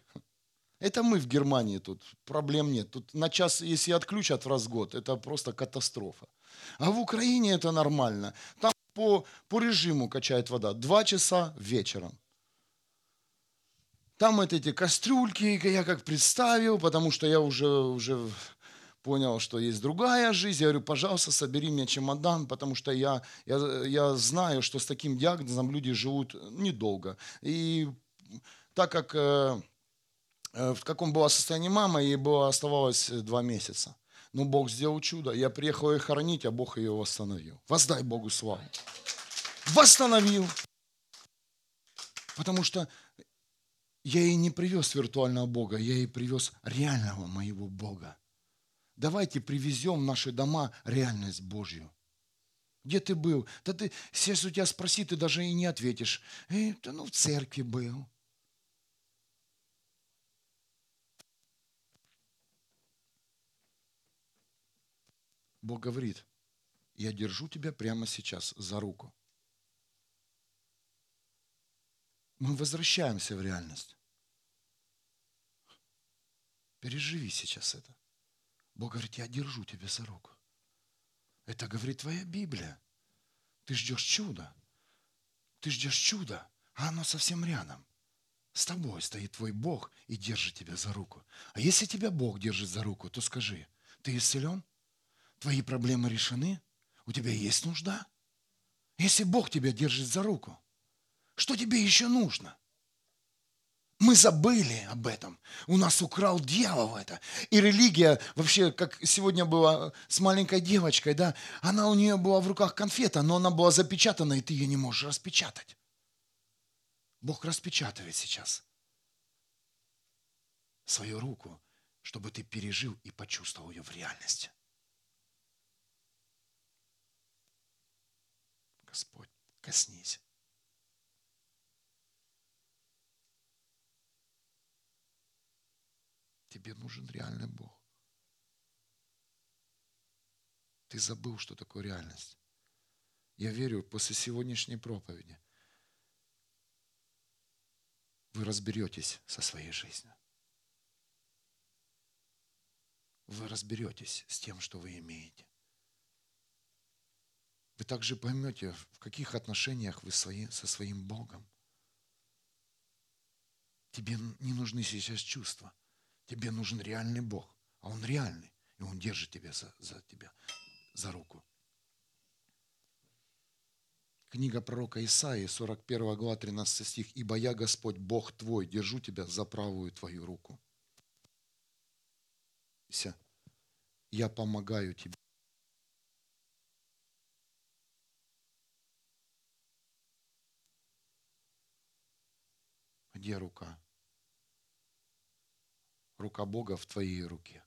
Это мы в Германии тут, проблем нет. Тут на час, если отключат раз в год, это просто катастрофа. А в Украине это нормально. Там по, по режиму качает вода. Два часа вечером. Там вот эти кастрюльки, я как представил, потому что я уже, уже понял, что есть другая жизнь. Я говорю, пожалуйста, собери мне чемодан, потому что я, я, я знаю, что с таким диагнозом люди живут недолго. И так как Э, в каком было состоянии мама, ей было, оставалось э, два месяца. Но Бог сделал чудо. Я приехал ее хоронить, а Бог ее восстановил. Воздай Богу славу. Восстановил. Потому что я ей не привез виртуального Бога, я ей привез реального моего Бога. Давайте привезем в наши дома реальность Божью. Где ты был? Да ты, сейчас у тебя спроси, ты даже и не ответишь. Э, да ну в церкви был. Бог говорит, я держу тебя прямо сейчас за руку. Мы возвращаемся в реальность. Переживи сейчас это. Бог говорит, я держу тебя за руку. Это говорит твоя Библия. Ты ждешь чуда. Ты ждешь чуда, а оно совсем рядом. С тобой стоит твой Бог и держит тебя за руку. А если тебя Бог держит за руку, то скажи, ты исцелен? Твои проблемы решены? У тебя есть нужда? Если Бог тебя держит за руку, что тебе еще нужно? Мы забыли об этом. У нас украл дьявол это. И религия, вообще, как сегодня было с маленькой девочкой, да, она у нее была в руках конфета, но она была запечатана, и ты ее не можешь распечатать. Бог распечатывает сейчас свою руку, чтобы ты пережил и почувствовал ее в реальности. Господь, коснись. Тебе нужен реальный Бог. Ты забыл, что такое реальность. Я верю, после сегодняшней проповеди вы разберетесь со своей жизнью. Вы разберетесь с тем, что вы имеете вы также поймете, в каких отношениях вы свои, со своим Богом. Тебе не нужны сейчас чувства. Тебе нужен реальный Бог. А Он реальный. И Он держит тебя за, за тебя, за руку. Книга пророка Исаии, 41 глава, 13 стих. «Ибо я, Господь, Бог твой, держу тебя за правую твою руку». Я помогаю тебе Где рука? Рука Бога в твоей руке.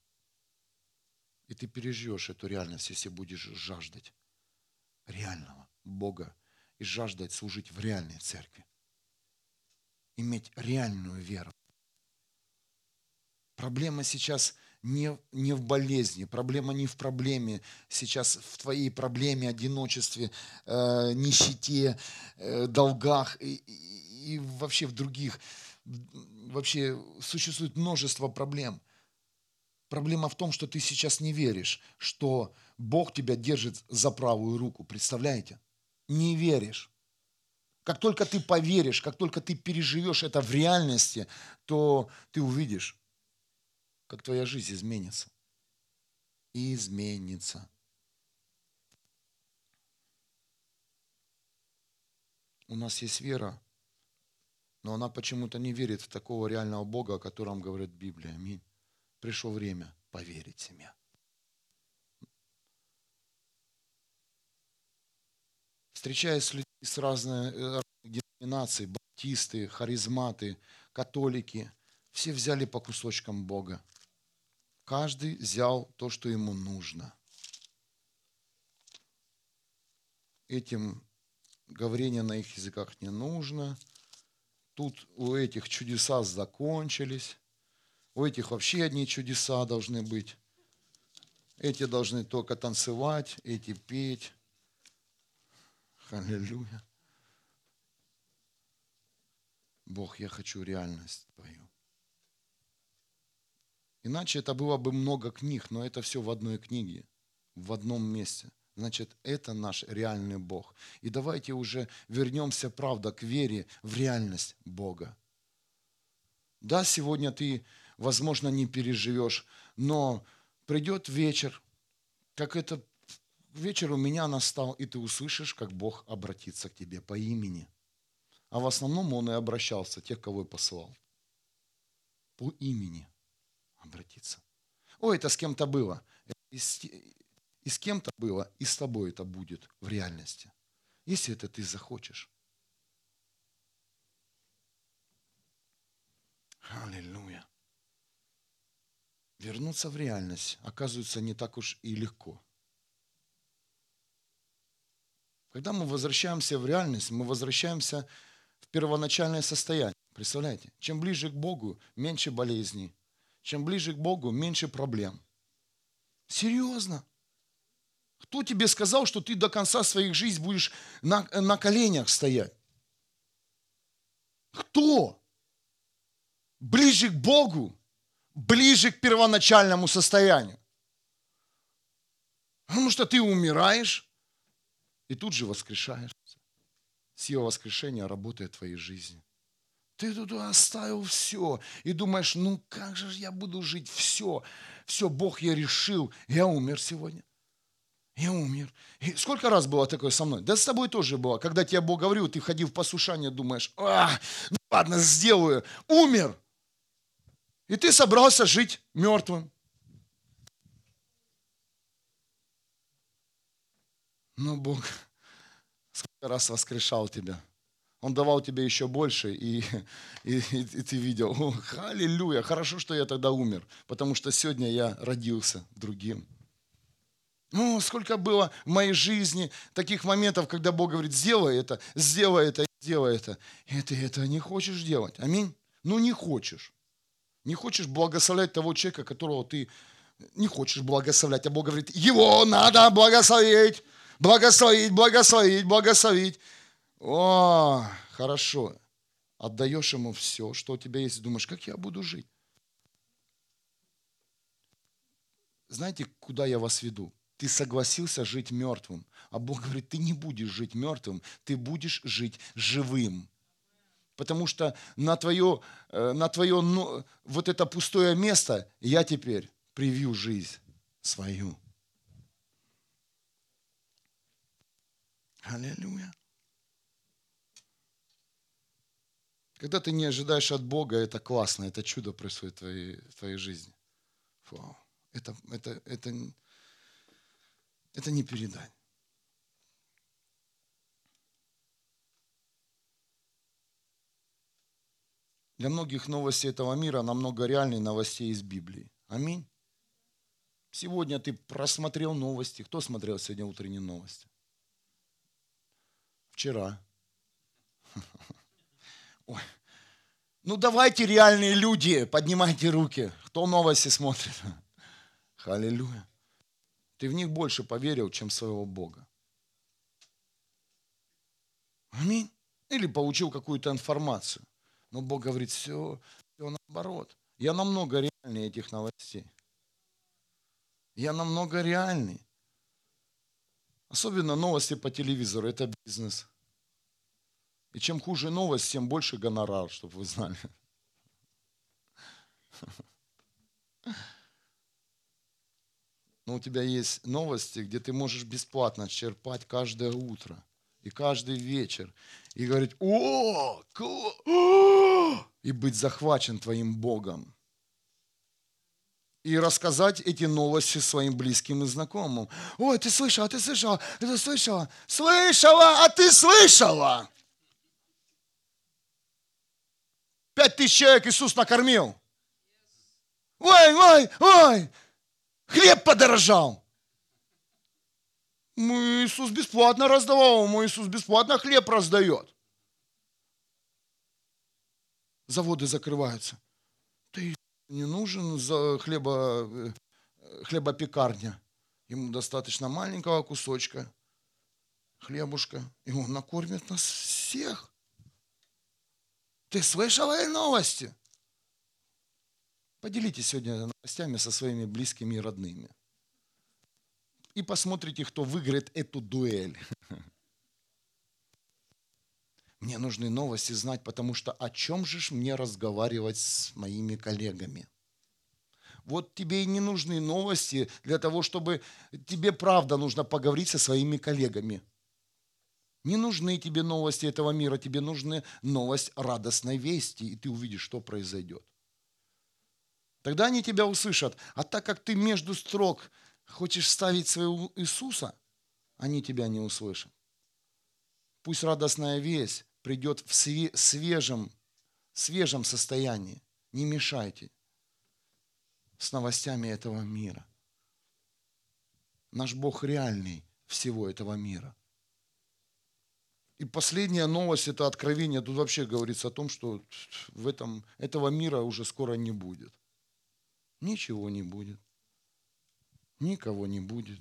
И ты переживешь эту реальность, если будешь жаждать реального Бога и жаждать служить в реальной церкви. Иметь реальную веру. Проблема сейчас не, не в болезни, проблема не в проблеме, сейчас в твоей проблеме, одиночестве, э, нищете, э, долгах и, и, и вообще в других. Вообще существует множество проблем. Проблема в том, что ты сейчас не веришь, что Бог тебя держит за правую руку. Представляете? Не веришь. Как только ты поверишь, как только ты переживешь это в реальности, то ты увидишь, как твоя жизнь изменится. Изменится. У нас есть вера, но она почему-то не верит в такого реального Бога, о котором говорит Библия. Аминь. Пришло время поверить себе. Встречаясь с людьми с э, разных деноминаций, баптисты, харизматы, католики, все взяли по кусочкам Бога. Каждый взял то, что ему нужно. Этим говорение на их языках не нужно. Тут у этих чудеса закончились. У этих вообще одни чудеса должны быть. Эти должны только танцевать, эти петь. Аллилуйя. Бог, я хочу реальность Твою. Иначе это было бы много книг, но это все в одной книге, в одном месте. Значит, это наш реальный Бог. И давайте уже вернемся, правда, к вере в реальность Бога. Да, сегодня ты, возможно, не переживешь, но придет вечер, как это вечер у меня настал, и ты услышишь, как Бог обратится к тебе по имени. А в основном Он и обращался, тех, кого и послал. По имени обратиться. Ой, это с кем-то было. И с, кем-то было, и с тобой это будет в реальности. Если это ты захочешь. Аллилуйя. Вернуться в реальность оказывается не так уж и легко. Когда мы возвращаемся в реальность, мы возвращаемся в первоначальное состояние. Представляете? Чем ближе к Богу, меньше болезней. Чем ближе к Богу, меньше проблем. Серьезно. Кто тебе сказал, что ты до конца своих жизней будешь на, на коленях стоять? Кто? Ближе к Богу, ближе к первоначальному состоянию. Потому что ты умираешь, и тут же воскрешаешься. Сила воскрешения работает в твоей жизни. Ты тут оставил все и думаешь, ну как же я буду жить? Все, все, Бог, я решил, я умер сегодня. Я умер. И сколько раз было такое со мной? Да с тобой тоже было. Когда тебе Бог говорил, ты ходил в послушание, думаешь, а, ну ладно, сделаю. Умер. И ты собрался жить мертвым. Но Бог сколько раз воскрешал тебя. Он давал тебе еще больше, и, и, и, и ты видел, О, аллилуйя, хорошо, что я тогда умер, потому что сегодня я родился другим. Ну, сколько было в моей жизни таких моментов, когда Бог говорит, сделай это, сделай это, сделай это. И ты это не хочешь делать. Аминь. Ну, не хочешь. Не хочешь благословлять того человека, которого ты не хочешь благословлять. А Бог говорит, его надо благословить благословить, благословить, благословить. О, хорошо. Отдаешь ему все, что у тебя есть, думаешь, как я буду жить? Знаете, куда я вас веду? Ты согласился жить мертвым. А Бог говорит, ты не будешь жить мертвым, ты будешь жить живым. Потому что на твое, э, на твое ну, вот это пустое место я теперь привью жизнь свою. Аллилуйя. Когда ты не ожидаешь от Бога, это классно, это чудо происходит в твоей, в твоей жизни. Вау. Это, это, это, это не передать. Для многих новости этого мира намного реальнее новостей из Библии. Аминь. Сегодня ты просмотрел новости. Кто смотрел сегодня утренние новости? Вчера. Ой. Ну давайте, реальные люди, поднимайте руки. Кто новости смотрит? Аллилуйя. Ты в них больше поверил, чем своего Бога. Аминь. Или получил какую-то информацию. Но Бог говорит, все, все наоборот. Я намного реальнее этих новостей. Я намного реальный. Особенно новости по телевизору. Это бизнес. И чем хуже новость, тем больше гонорар, чтобы вы знали. Но у тебя есть новости, где ты можешь бесплатно черпать каждое утро и каждый вечер. И говорить, о, и быть захвачен твоим Богом. И рассказать эти новости своим близким и знакомым. Ой, ты слышала, ты слышала, ты слышала, слышала, а ты слышала. Пять тысяч человек Иисус накормил. Ой, ой, ой, хлеб подорожал. Мы Иисус бесплатно раздавал, мой Иисус бесплатно хлеб раздает. Заводы закрываются. Ты не нужен за хлеба, э, хлебопекарня. Ему достаточно маленького кусочка хлебушка, и он накормит нас всех. Ты слышал эти новости? Поделитесь сегодня новостями со своими близкими и родными и посмотрите, кто выиграет эту дуэль. Мне нужны новости знать, потому что о чем же мне разговаривать с моими коллегами? Вот тебе и не нужны новости для того, чтобы тебе правда нужно поговорить со своими коллегами. Не нужны тебе новости этого мира, тебе нужны новость радостной вести, и ты увидишь, что произойдет. Тогда они тебя услышат. А так как ты между строк Хочешь ставить своего Иисуса, они тебя не услышат. Пусть радостная весть придет в свежем, свежем состоянии. Не мешайте с новостями этого мира. Наш Бог реальный всего этого мира. И последняя новость – это откровение. Тут вообще говорится о том, что в этом, этого мира уже скоро не будет. Ничего не будет никого не будет.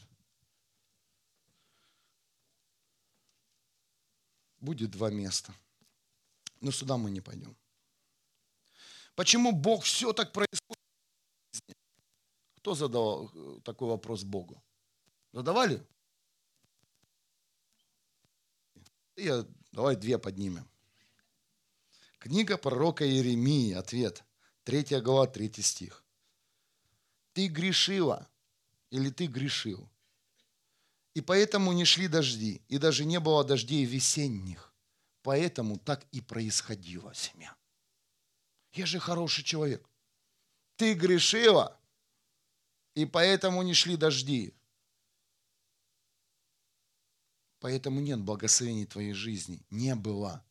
Будет два места. Но сюда мы не пойдем. Почему Бог все так происходит? Кто задавал э, такой вопрос Богу? Задавали? Я, давай две поднимем. Книга пророка Иеремии, ответ. Третья глава, третий стих. Ты грешила, или ты грешил. И поэтому не шли дожди, и даже не было дождей весенних. Поэтому так и происходило семья. Я же хороший человек. Ты грешила, и поэтому не шли дожди. Поэтому нет благословений твоей жизни. Не было.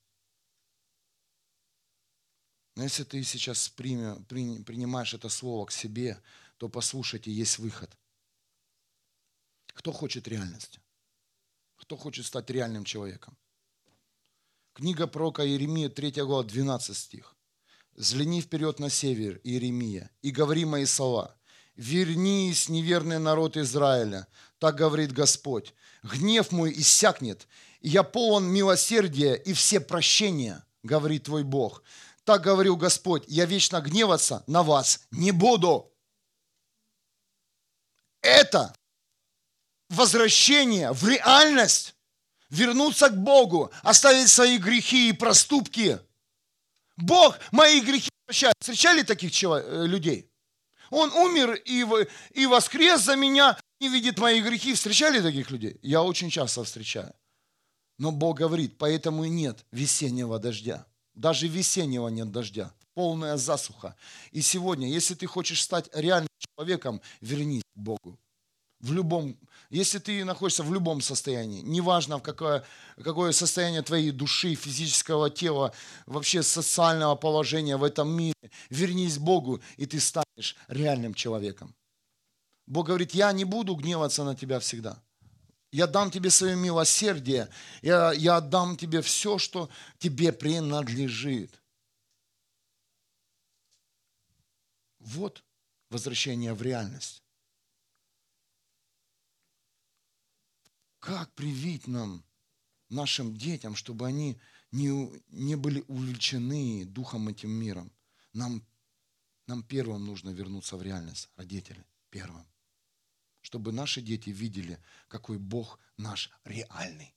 Но если ты сейчас принимаешь это слово к себе, то послушайте, есть выход – кто хочет реальности? Кто хочет стать реальным человеком? Книга пророка Иеремия, 3 глава, 12 стих. «Взгляни вперед на север, Иеремия, и говори мои слова. Вернись, неверный народ Израиля, так говорит Господь. Гнев мой иссякнет, и я полон милосердия и все прощения, говорит твой Бог. Так говорил Господь, я вечно гневаться на вас не буду. Это возвращение в реальность, вернуться к Богу, оставить свои грехи и проступки. Бог мои грехи прощает. Встречали таких э, людей? Он умер и, и воскрес за меня, и видит мои грехи. Встречали таких людей? Я очень часто встречаю. Но Бог говорит, поэтому и нет весеннего дождя. Даже весеннего нет дождя. Полная засуха. И сегодня, если ты хочешь стать реальным человеком, вернись к Богу в любом, если ты находишься в любом состоянии, неважно в какое, какое состояние твоей души, физического тела, вообще социального положения в этом мире, вернись к Богу, и ты станешь реальным человеком. Бог говорит, я не буду гневаться на тебя всегда. Я дам тебе свое милосердие. Я, я отдам тебе все, что тебе принадлежит. Вот возвращение в реальность. Как привить нам, нашим детям, чтобы они не, не были увлечены духом этим миром? Нам, нам первым нужно вернуться в реальность, родители, первым. Чтобы наши дети видели, какой Бог наш реальный.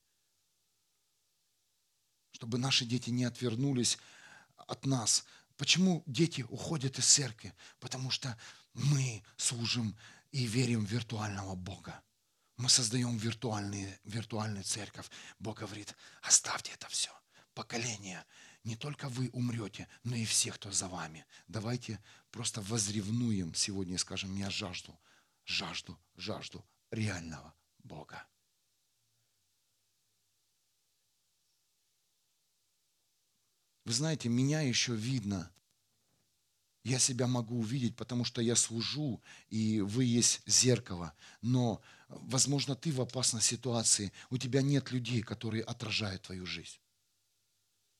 Чтобы наши дети не отвернулись от нас. Почему дети уходят из церкви? Потому что мы служим и верим в виртуального Бога. Мы создаем виртуальные, виртуальную церковь. Бог говорит, оставьте это все. Поколение. Не только вы умрете, но и все, кто за вами. Давайте просто возревнуем сегодня и скажем, я жажду, жажду, жажду реального Бога. Вы знаете, меня еще видно я себя могу увидеть, потому что я служу, и вы есть зеркало. Но, возможно, ты в опасной ситуации, у тебя нет людей, которые отражают твою жизнь.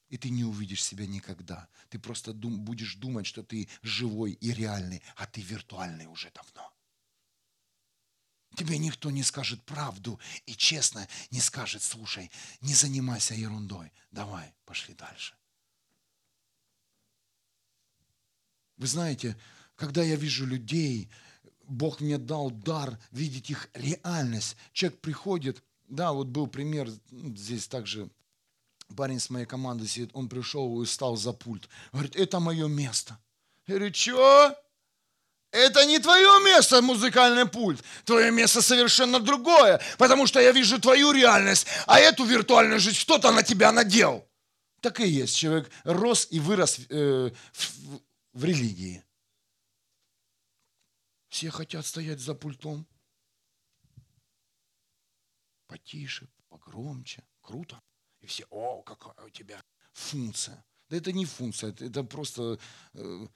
И ты не увидишь себя никогда. Ты просто дум, будешь думать, что ты живой и реальный, а ты виртуальный уже давно. Тебе никто не скажет правду и честно не скажет, слушай, не занимайся ерундой, давай, пошли дальше. Вы знаете, когда я вижу людей, Бог мне дал дар видеть их реальность. Человек приходит, да, вот был пример, ну, здесь также парень с моей команды сидит, он пришел и стал за пульт. Говорит, это мое место. Я говорю, что? Это не твое место, музыкальный пульт. Твое место совершенно другое, потому что я вижу твою реальность, а эту виртуальную жизнь кто-то на тебя надел. Так и есть. Человек рос и вырос э, в, в религии. Все хотят стоять за пультом. Потише, погромче, круто. И все, о, какая у тебя функция. Да это не функция, это просто, э,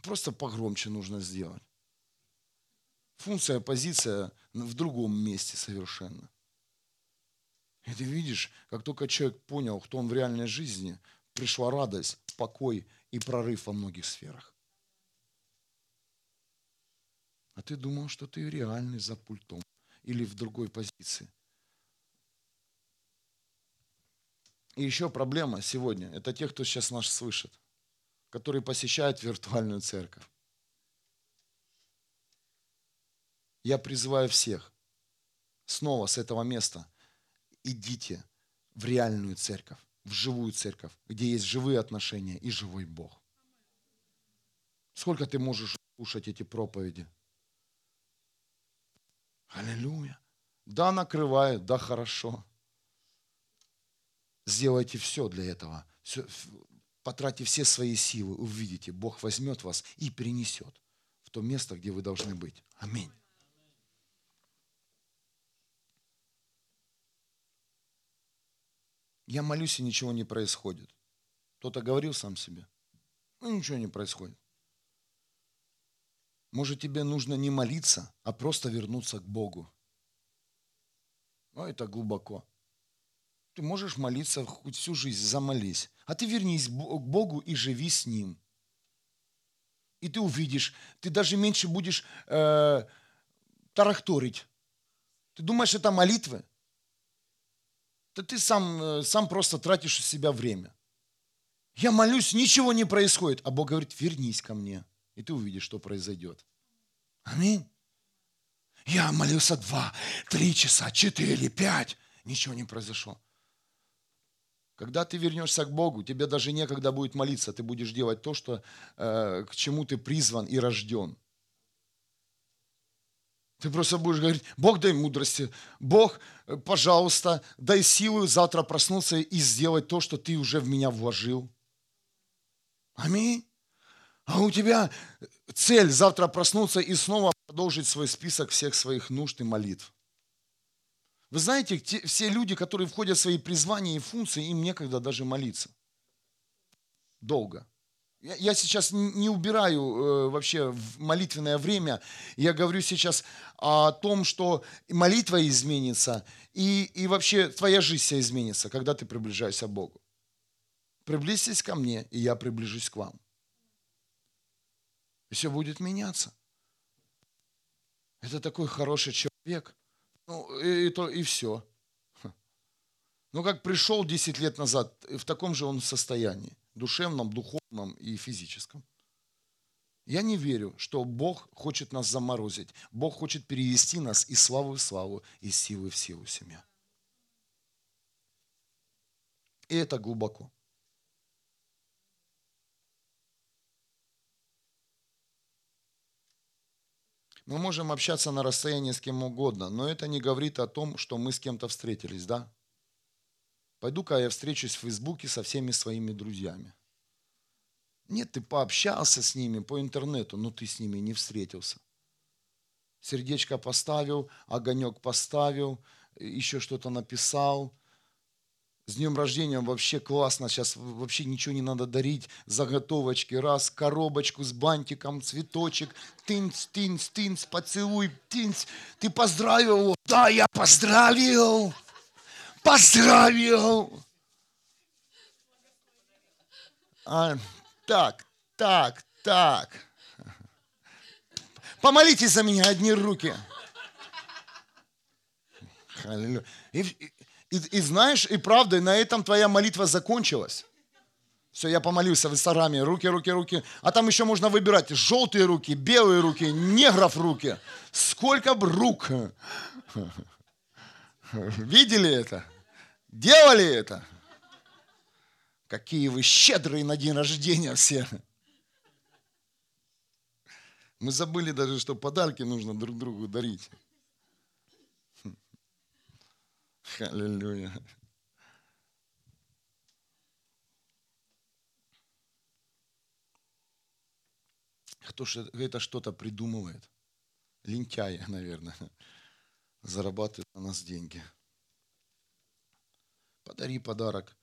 просто погромче нужно сделать. Функция, позиция в другом месте совершенно. И ты видишь, как только человек понял, кто он в реальной жизни, пришла радость, покой и прорыв во многих сферах. А ты думал, что ты реальный за пультом или в другой позиции. И еще проблема сегодня – это те, кто сейчас нас слышит, которые посещают виртуальную церковь. Я призываю всех снова с этого места идите в реальную церковь в живую церковь, где есть живые отношения и живой Бог. Сколько ты можешь слушать эти проповеди? Аллилуйя. Да, накрывает, да, хорошо. Сделайте все для этого. Все, потратьте все свои силы, увидите, Бог возьмет вас и перенесет в то место, где вы должны быть. Аминь. Я молюсь, и ничего не происходит. Кто-то говорил сам себе. Ну, ничего не происходит. Может, тебе нужно не молиться, а просто вернуться к Богу. Ну, это глубоко. Ты можешь молиться хоть всю жизнь, замолись. А ты вернись к Богу и живи с Ним. И ты увидишь, ты даже меньше будешь э, тарахторить. Ты думаешь, это молитвы? То ты сам, э, сам просто тратишь у себя время. Я молюсь, ничего не происходит. А Бог говорит, вернись ко мне, и ты увидишь, что произойдет. Аминь. Я молился два, три часа, четыре, пять. Ничего не произошло. Когда ты вернешься к Богу, тебе даже некогда будет молиться. Ты будешь делать то, что, э, к чему ты призван и рожден. Ты просто будешь говорить, Бог дай мудрости, Бог, э, пожалуйста, дай силу завтра проснуться и сделать то, что ты уже в меня вложил. Аминь. А у тебя цель завтра проснуться и снова продолжить свой список всех своих нужд и молитв. Вы знаете, те, все люди, которые входят в свои призвания и функции, им некогда даже молиться. Долго. Я сейчас не убираю э, вообще в молитвенное время. Я говорю сейчас о том, что молитва изменится, и, и вообще твоя жизнь вся изменится, когда ты приближаешься к Богу. Приблизьтесь ко мне, и я приближусь к вам. Все будет меняться. Это такой хороший человек. Ну, и, и, то, и все. Ну, как пришел 10 лет назад, в таком же он состоянии. Душевном, духовном и физическом. Я не верю, что Бог хочет нас заморозить. Бог хочет перевести нас из славы в славу, из силы в силу семья. И это глубоко. Мы можем общаться на расстоянии с кем угодно, но это не говорит о том, что мы с кем-то встретились, да? Пойду-ка я встречусь в Фейсбуке со всеми своими друзьями. Нет, ты пообщался с ними по интернету, но ты с ними не встретился. Сердечко поставил, огонек поставил, еще что-то написал – с днем рождения вообще классно, сейчас вообще ничего не надо дарить, заготовочки, раз, коробочку с бантиком, цветочек, тынц, тынц, тынц, поцелуй, тынц. Ты поздравил? Да, я поздравил, поздравил. А, так, так, так. Помолитесь за меня, одни руки. И, и, и, знаешь, и правда, на этом твоя молитва закончилась. Все, я помолился в Инстаграме, руки, руки, руки. А там еще можно выбирать желтые руки, белые руки, негров руки. Сколько бы рук. Видели это? Делали это? Какие вы щедрые на день рождения все. Мы забыли даже, что подарки нужно друг другу дарить. Аллилуйя. Кто же это что-то придумывает? Лентяи, наверное, зарабатывают на нас деньги. Подари подарок.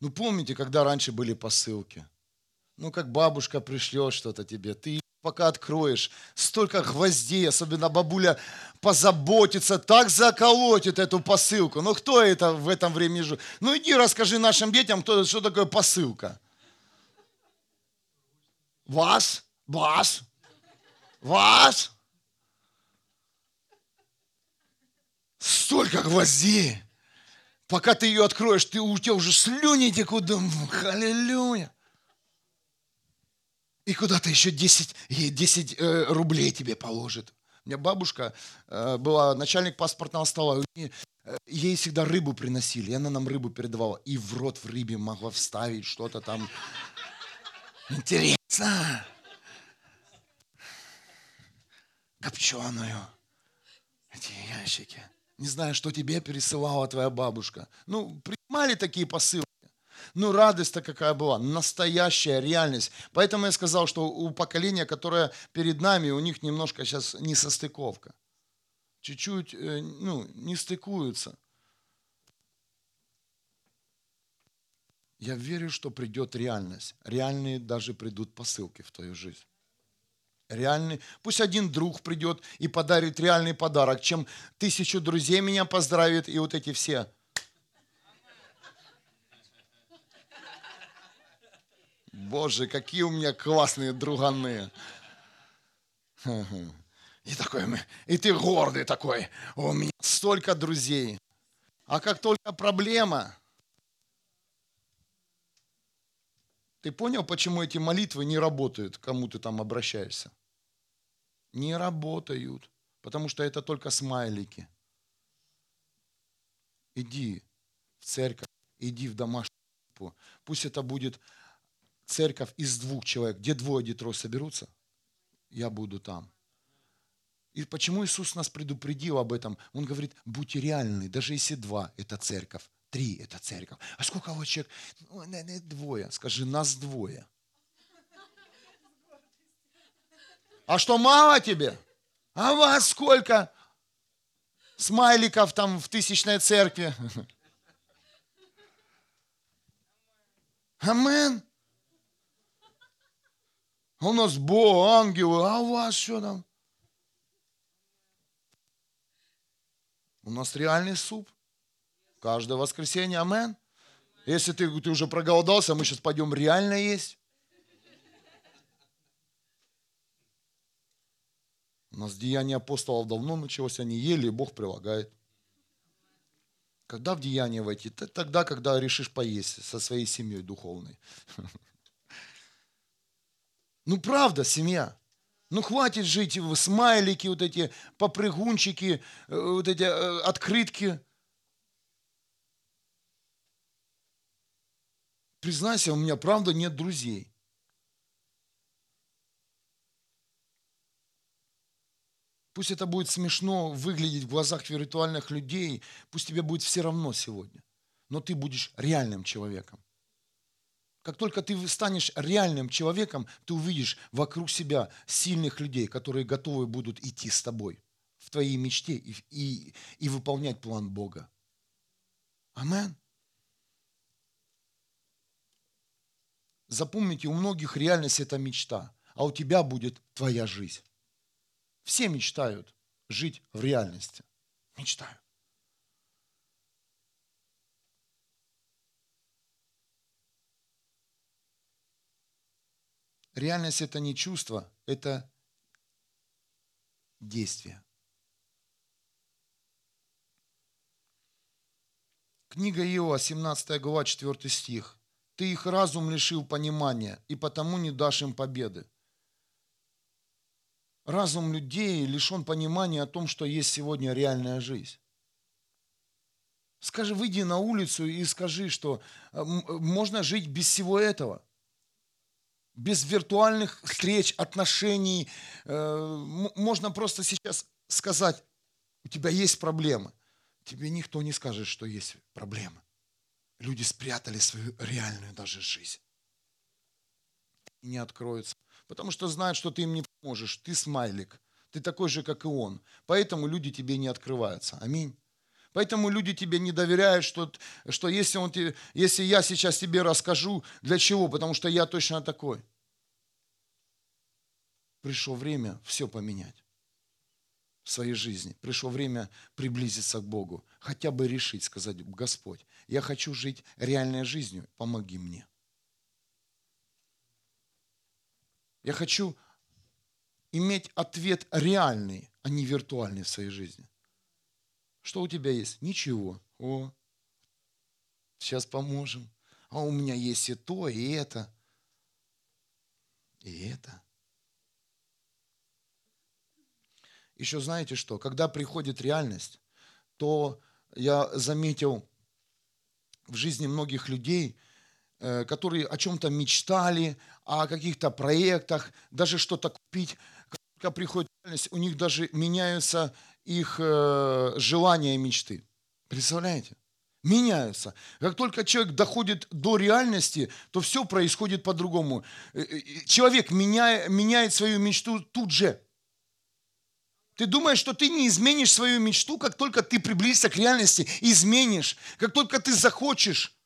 Ну, помните, когда раньше были посылки? Ну, как бабушка пришлет что-то тебе, ты пока откроешь, столько гвоздей, особенно бабуля позаботится, так заколотит эту посылку. Ну кто это в этом времени живет? Ну иди расскажи нашим детям, кто, что такое посылка. Вас? Вас? Вас? Столько гвоздей. Пока ты ее откроешь, ты, у тебя уже слюни текут. Аллилуйя. И куда-то еще 10, 10 э, рублей тебе положит. У меня бабушка э, была начальник паспортного стола. Э, ей всегда рыбу приносили, и она нам рыбу передавала. И в рот в рыбе могла вставить что-то там. Интересно. Копченую. Эти ящики. Не знаю, что тебе пересылала твоя бабушка. Ну, принимали такие посылки. Ну, радость-то какая была, настоящая реальность. Поэтому я сказал, что у поколения, которое перед нами, у них немножко сейчас несостыковка. Чуть-чуть, э, ну, не стыкуются. Я верю, что придет реальность. Реальные даже придут посылки в твою жизнь. Реальный. Пусть один друг придет и подарит реальный подарок, чем тысячу друзей меня поздравит и вот эти все Боже, какие у меня классные друганы. И такой, и ты гордый такой, у меня столько друзей. А как только проблема, ты понял, почему эти молитвы не работают, кому ты там обращаешься? Не работают, потому что это только смайлики. Иди в церковь, иди в домашнюю Пусть это будет церковь из двух человек, где двое, где трое соберутся, я буду там. И почему Иисус нас предупредил об этом? Он говорит, будьте реальны, даже если два – это церковь, три – это церковь. А сколько вот человек? Ну, двое. Скажи, нас двое. А что, мало тебе? А вас сколько? Смайликов там в тысячной церкви. Амен. У нас Бог, ангелы, а у вас что там? У нас реальный суп. Каждое воскресенье, амен. Если ты, ты уже проголодался, мы сейчас пойдем реально есть. Нас деяние апостолов давно началось, они ели, и Бог прилагает. Когда в деяние войти? Тогда, когда решишь поесть со своей семьей духовной. Ну, правда, семья. Ну, хватит жить в смайлики, вот эти попрыгунчики, э, вот эти э, открытки. Признайся, у меня правда нет друзей. Пусть это будет смешно выглядеть в глазах виртуальных людей, пусть тебе будет все равно сегодня, но ты будешь реальным человеком. Как только ты станешь реальным человеком, ты увидишь вокруг себя сильных людей, которые готовы будут идти с тобой в твоей мечте и, и, и выполнять план Бога. Амен. Запомните, у многих реальность это мечта, а у тебя будет твоя жизнь. Все мечтают жить в реальности. Мечтают. Реальность это не чувство, это действие. Книга Иова, 17 глава, 4 стих. «Ты их разум лишил понимания, и потому не дашь им победы». Разум людей лишен понимания о том, что есть сегодня реальная жизнь. Скажи, выйди на улицу и скажи, что э, можно жить без всего этого – без виртуальных встреч, отношений. Э, можно просто сейчас сказать, у тебя есть проблемы. Тебе никто не скажет, что есть проблемы. Люди спрятали свою реальную даже жизнь. И не откроются. Потому что знают, что ты им не поможешь. Ты смайлик. Ты такой же, как и он. Поэтому люди тебе не открываются. Аминь. Поэтому люди тебе не доверяют, что, что если, он, если я сейчас тебе расскажу, для чего? Потому что я точно такой. Пришло время все поменять в своей жизни. Пришло время приблизиться к Богу. Хотя бы решить, сказать, Господь, я хочу жить реальной жизнью, помоги мне. Я хочу иметь ответ реальный, а не виртуальный в своей жизни. Что у тебя есть? Ничего. О, сейчас поможем. А у меня есть и то, и это, и это. Еще знаете что? Когда приходит реальность, то я заметил в жизни многих людей, которые о чем-то мечтали, о каких-то проектах, даже что-то купить. Когда приходит реальность, у них даже меняются их э, желания и мечты. Представляете? Меняются. Как только человек доходит до реальности, то все происходит по-другому. Э, человек меняет, меняет свою мечту тут же. Ты думаешь, что ты не изменишь свою мечту, как только ты приблизишься к реальности, изменишь, как только ты захочешь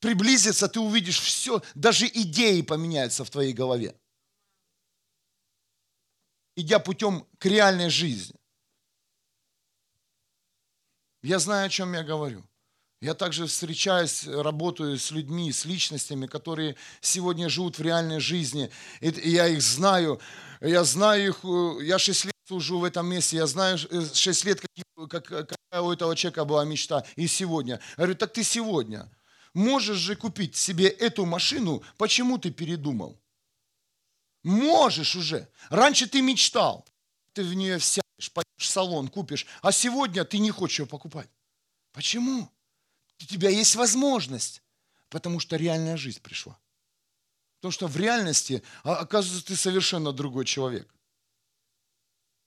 приблизиться, ты увидишь все, даже идеи поменяются в твоей голове идя путем к реальной жизни. Я знаю, о чем я говорю. Я также встречаюсь, работаю с людьми, с личностями, которые сегодня живут в реальной жизни. И я их знаю. Я знаю их, э, я 6 лет служу в этом месте, я знаю 6 э, лет, как, какая у этого человека была мечта. И сегодня. Я говорю, так ты сегодня можешь же купить себе эту машину, почему ты передумал? Можешь уже. Раньше ты мечтал. Ты в нее сядешь, пойдешь в салон, купишь. А сегодня ты не хочешь ее покупать. Почему? У тебя есть возможность. Потому что реальная жизнь пришла. Потому что в реальности, а, оказывается, ты совершенно другой человек.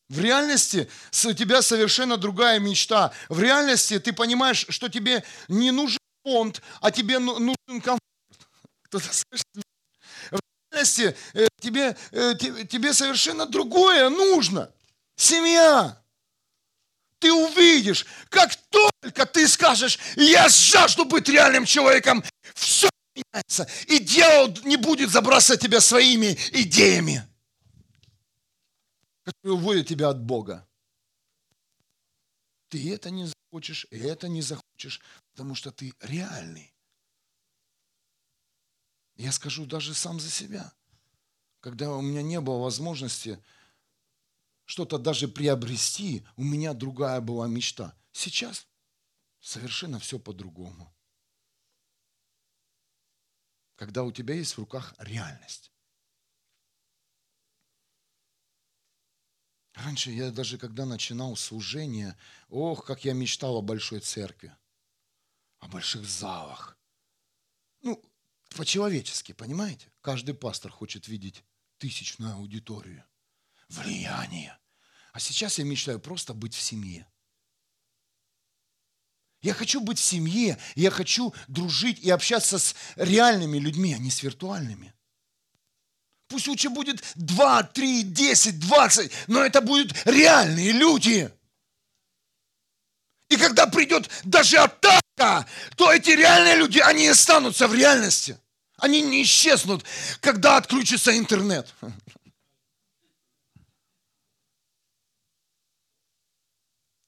В реальности у тебя совершенно другая мечта. В реальности ты понимаешь, что тебе не нужен фонд, а тебе ну, нужен комфорт. Кто-то слышит реальности э, тебе, э, тебе совершенно другое нужно. Семья. Ты увидишь, как только ты скажешь, я жажду быть реальным человеком, все поменяется, и дьявол не будет забрасывать тебя своими идеями, которые уводят тебя от Бога. Ты это не захочешь, и это не захочешь, потому что ты реальный. Я скажу даже сам за себя. Когда у меня не было возможности что-то даже приобрести, у меня другая была мечта. Сейчас совершенно все по-другому. Когда у тебя есть в руках реальность. Раньше я даже когда начинал служение, ох, как я мечтал о большой церкви, о больших залах. Ну, по-человечески, понимаете? Каждый пастор хочет видеть тысячную аудиторию, влияние. А сейчас я мечтаю просто быть в семье. Я хочу быть в семье, я хочу дружить и общаться с реальными людьми, а не с виртуальными. Пусть лучше будет 2, 3, 10, 20, но это будут реальные люди. И когда придет даже атака, то эти реальные люди, они останутся в реальности. Они не исчезнут, когда отключится интернет.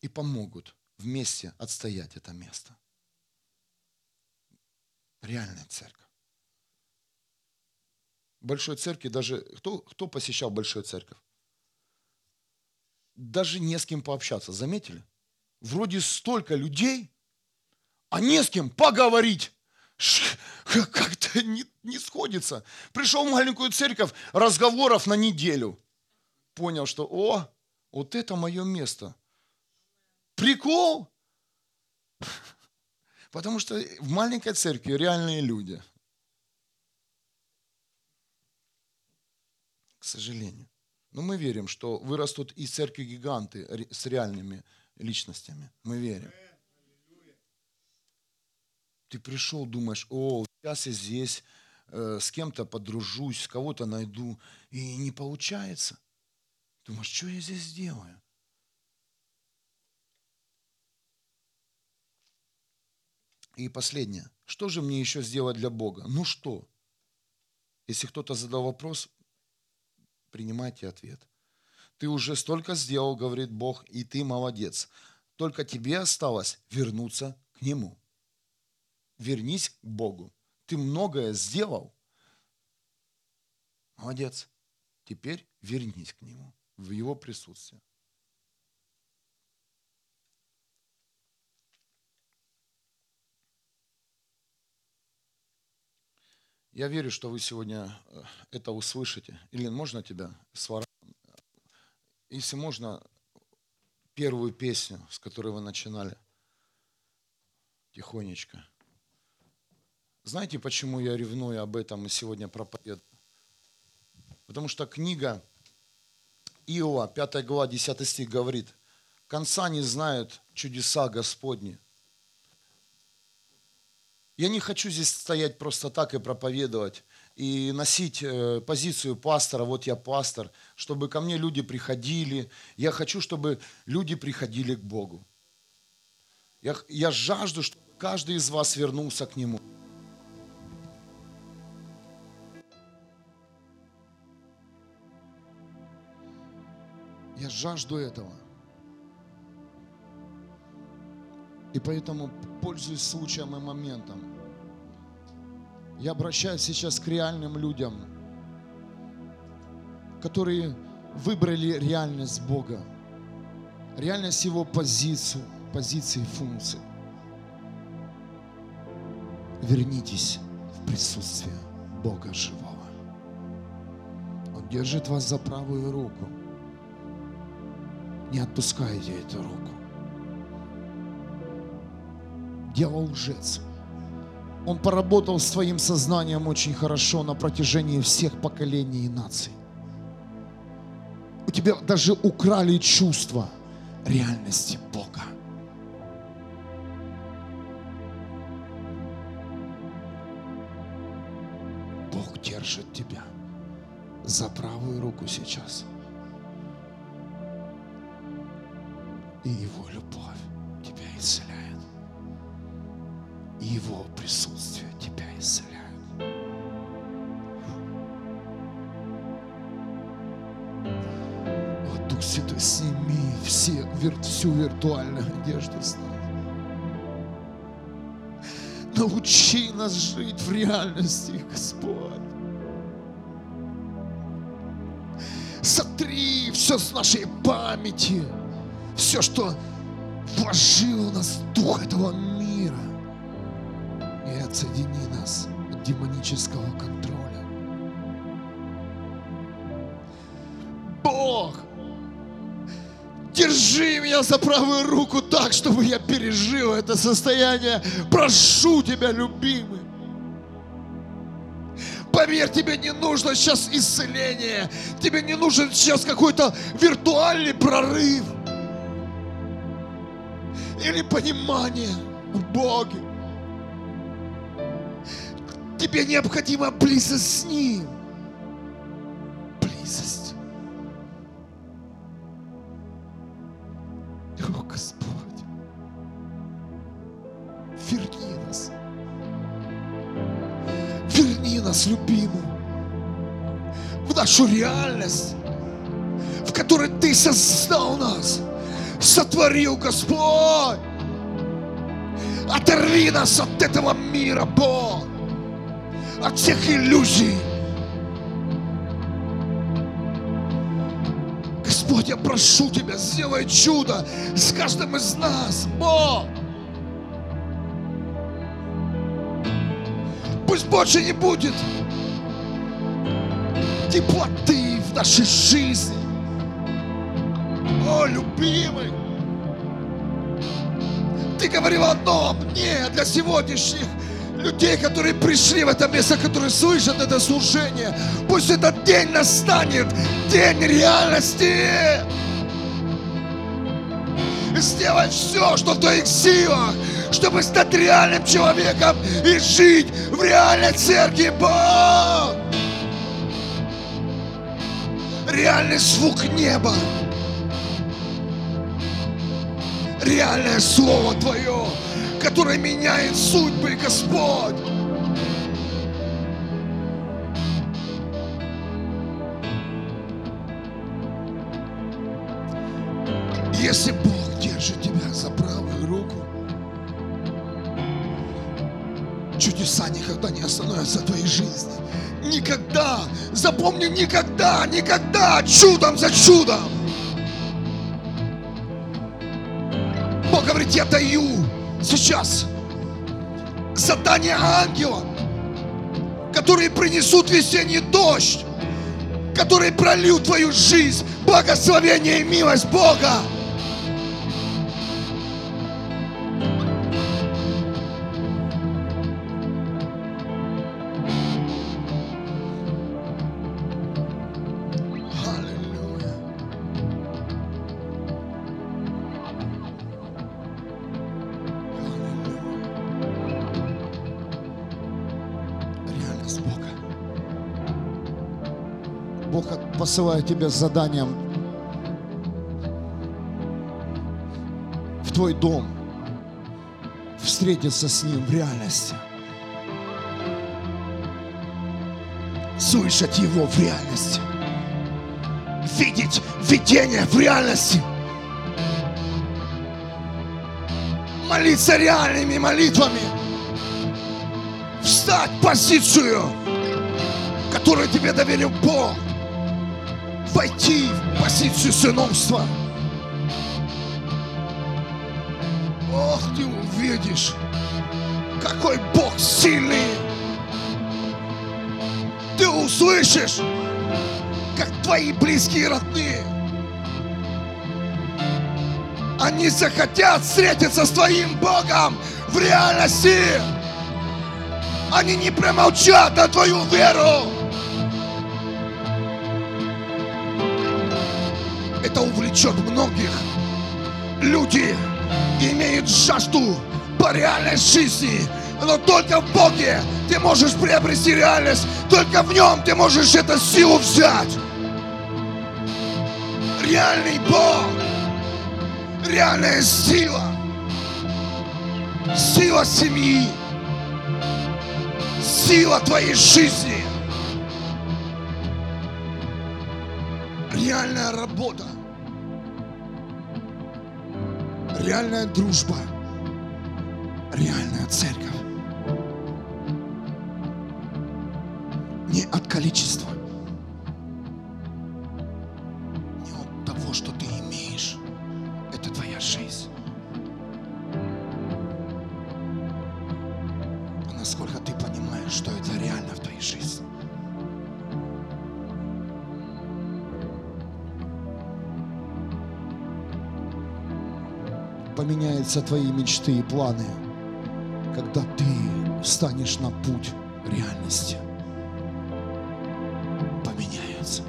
И помогут вместе отстоять это место. Реальная церковь. Большой церкви даже... Кто, кто посещал большую церковь? Даже не с кем пообщаться, заметили? Вроде столько людей, а не с кем поговорить. Как-то не, не сходится. Пришел в маленькую церковь, разговоров на неделю. Понял, что, о, вот это мое место – Прикол? Потому что в маленькой церкви реальные люди. К сожалению. Но мы верим, что вырастут и церкви гиганты с реальными личностями. Мы верим. Ты пришел, думаешь, о, сейчас я здесь э, с кем-то подружусь, кого-то найду, и не получается. Думаешь, что я здесь делаю? И последнее. Что же мне еще сделать для Бога? Ну что? Если кто-то задал вопрос, принимайте ответ. Ты уже столько сделал, говорит Бог, и ты молодец. Только тебе осталось вернуться к Нему. Вернись к Богу. Ты многое сделал. Молодец. Теперь вернись к Нему, в Его присутствие. Я верю, что вы сегодня э, это услышите. Или можно тебя с Если можно, первую песню, с которой вы начинали, тихонечко. Знаете, почему я ревную об этом и сегодня проповедую? Потому что книга Иова, 5 глава, 10 стих говорит, конца не знают чудеса Господни, я не хочу здесь стоять просто так и проповедовать и носить э, позицию пастора, вот я пастор, чтобы ко мне люди приходили. Я хочу, чтобы люди приходили к Богу. Я, я жажду, чтобы каждый из вас вернулся к Нему. Я жажду этого. И поэтому, пользуясь случаем и моментом, я обращаюсь сейчас к реальным людям, которые выбрали реальность Бога, реальность Его позицию, позиции и функции. Вернитесь в присутствие Бога живого. Он держит вас за правую руку. Не отпускайте эту руку дьявол лжец. Он поработал с твоим сознанием очень хорошо на протяжении всех поколений и наций. У тебя даже украли чувство реальности Бога. Бог держит тебя за правую руку сейчас. Всю виртуальную одежду с нас. Научи нас жить в реальности, Господь. Сотри все с нашей памяти, все, что вложил в нас дух этого мира. И отсоедини нас от демонического контроля. Держи меня за правую руку так, чтобы я пережил это состояние. Прошу тебя, любимый. Поверь, тебе не нужно сейчас исцеление. Тебе не нужен сейчас какой-то виртуальный прорыв. Или понимание в Боге. Тебе необходима близость с Ним. Нашу реальность, в которой Ты создал нас, сотворил, Господь. Оторви нас от этого мира, Бог, от всех иллюзий. Господь, я прошу Тебя, сделай чудо с каждым из нас, Бог. Пусть больше не будет теплоты в нашей жизни. О, любимый, ты говорил одно мне для сегодняшних людей, которые пришли в это место, которые слышат это служение. Пусть этот день настанет, день реальности. Сделай все, что в твоих силах, чтобы стать реальным человеком и жить в реальной церкви, Бог. Реальный звук неба. Реальное Слово Твое, которое меняет судьбы, Господь. Если Бог держит тебя за правую руку, чудеса никогда не остановятся в твоей жизни. Никогда, запомни, никогда, никогда, чудом за чудом. Бог говорит, я даю сейчас задание ангелам, которые принесут весенний дождь, которые прольют твою жизнь, благословение и милость Бога. Посылает тебя с заданием в твой дом, встретиться с Ним в реальности. Слышать Его в реальности. Видеть видение в реальности. Молиться реальными молитвами. Встать в позицию, которую тебе доверил Бог. Войти в позицию сыновства. Ох, ты увидишь, какой Бог сильный. Ты услышишь, как твои близкие родные. Они захотят встретиться с твоим Богом в реальности. Они не промолчат на твою веру. Это увлечет многих. Люди имеют жажду по реальной жизни, но только в Боге ты можешь приобрести реальность, только в Нем ты можешь эту силу взять. Реальный Бог, реальная сила, сила семьи, сила твоей жизни, реальная работа, реальная дружба, реальная церковь. Не от количества, Поменяются твои мечты и планы, когда ты встанешь на путь реальности. Поменяются.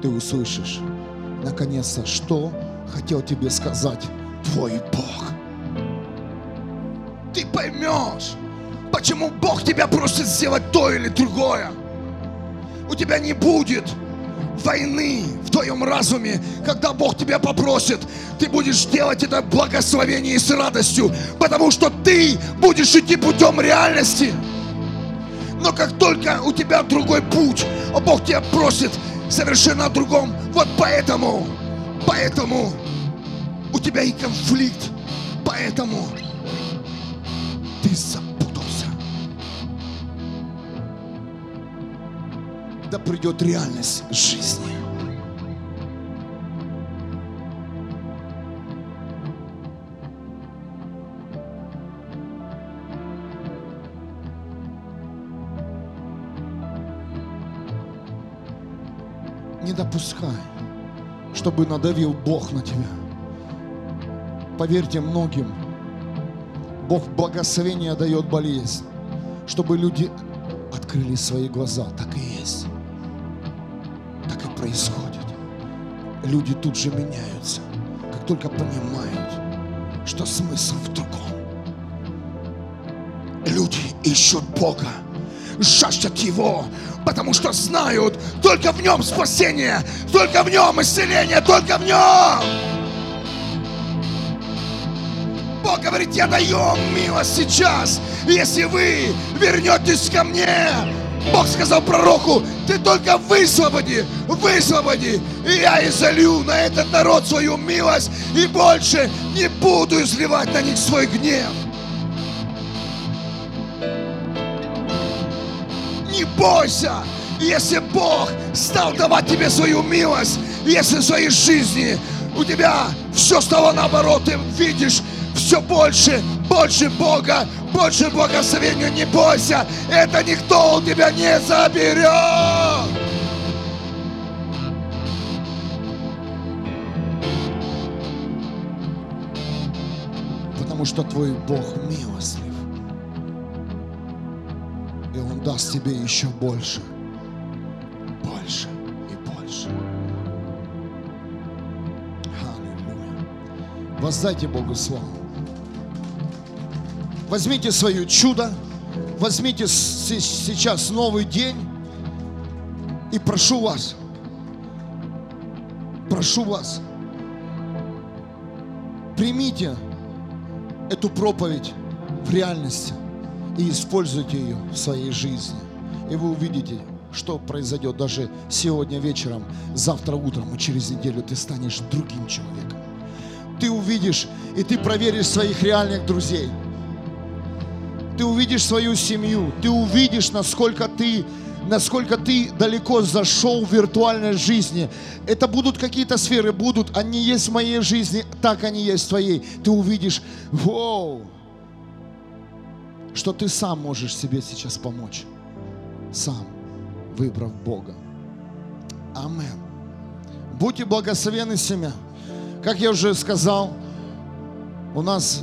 Ты услышишь, наконец-то, что хотел тебе сказать твой Бог. Ты поймешь, почему Бог тебя просит сделать то или другое. У тебя не будет войны в твоем разуме, когда Бог тебя попросит, ты будешь делать это в благословении и с радостью, потому что ты будешь идти путем реальности. Но как только у тебя другой путь, а Бог тебя просит совершенно о другом, вот поэтому, поэтому у тебя и конфликт, поэтому ты запутался. Да придет реальность жизни. Не допускай, чтобы надавил Бог на тебя. Поверьте многим, Бог благословение дает болезнь, чтобы люди открыли свои глаза. Так и есть. Происходит. Люди тут же меняются, как только понимают, что смысл в другом. Люди ищут Бога, жаждут Его, потому что знают, только в Нем спасение, только в Нем исцеление, только в Нем. Бог говорит, я даю вам милость сейчас, если вы вернетесь ко мне. Бог сказал пророку, ты только высвободи, высвободи, и я изолью на этот народ свою милость, и больше не буду изливать на них свой гнев. Не бойся, если Бог стал давать тебе свою милость, если в своей жизни у тебя все стало наоборот, ты видишь все больше, больше Бога, больше благословения, не бойся, это никто у тебя не заберет. Потому что твой Бог милостлив. И Он даст тебе еще больше, больше и больше. Аллилуйя. Воздайте Богу славу. Возьмите свое чудо, возьмите сейчас новый день и прошу вас, прошу вас, примите эту проповедь в реальности и используйте ее в своей жизни. И вы увидите, что произойдет даже сегодня вечером, завтра утром и через неделю ты станешь другим человеком. Ты увидишь и ты проверишь своих реальных друзей. Ты увидишь свою семью, ты увидишь, насколько ты, насколько ты далеко зашел в виртуальной жизни. Это будут какие-то сферы, будут, они есть в моей жизни, так они есть в твоей. Ты увидишь, вау, что ты сам можешь себе сейчас помочь. Сам, выбрав Бога. Амен. Будьте благословены семья. Как я уже сказал, у нас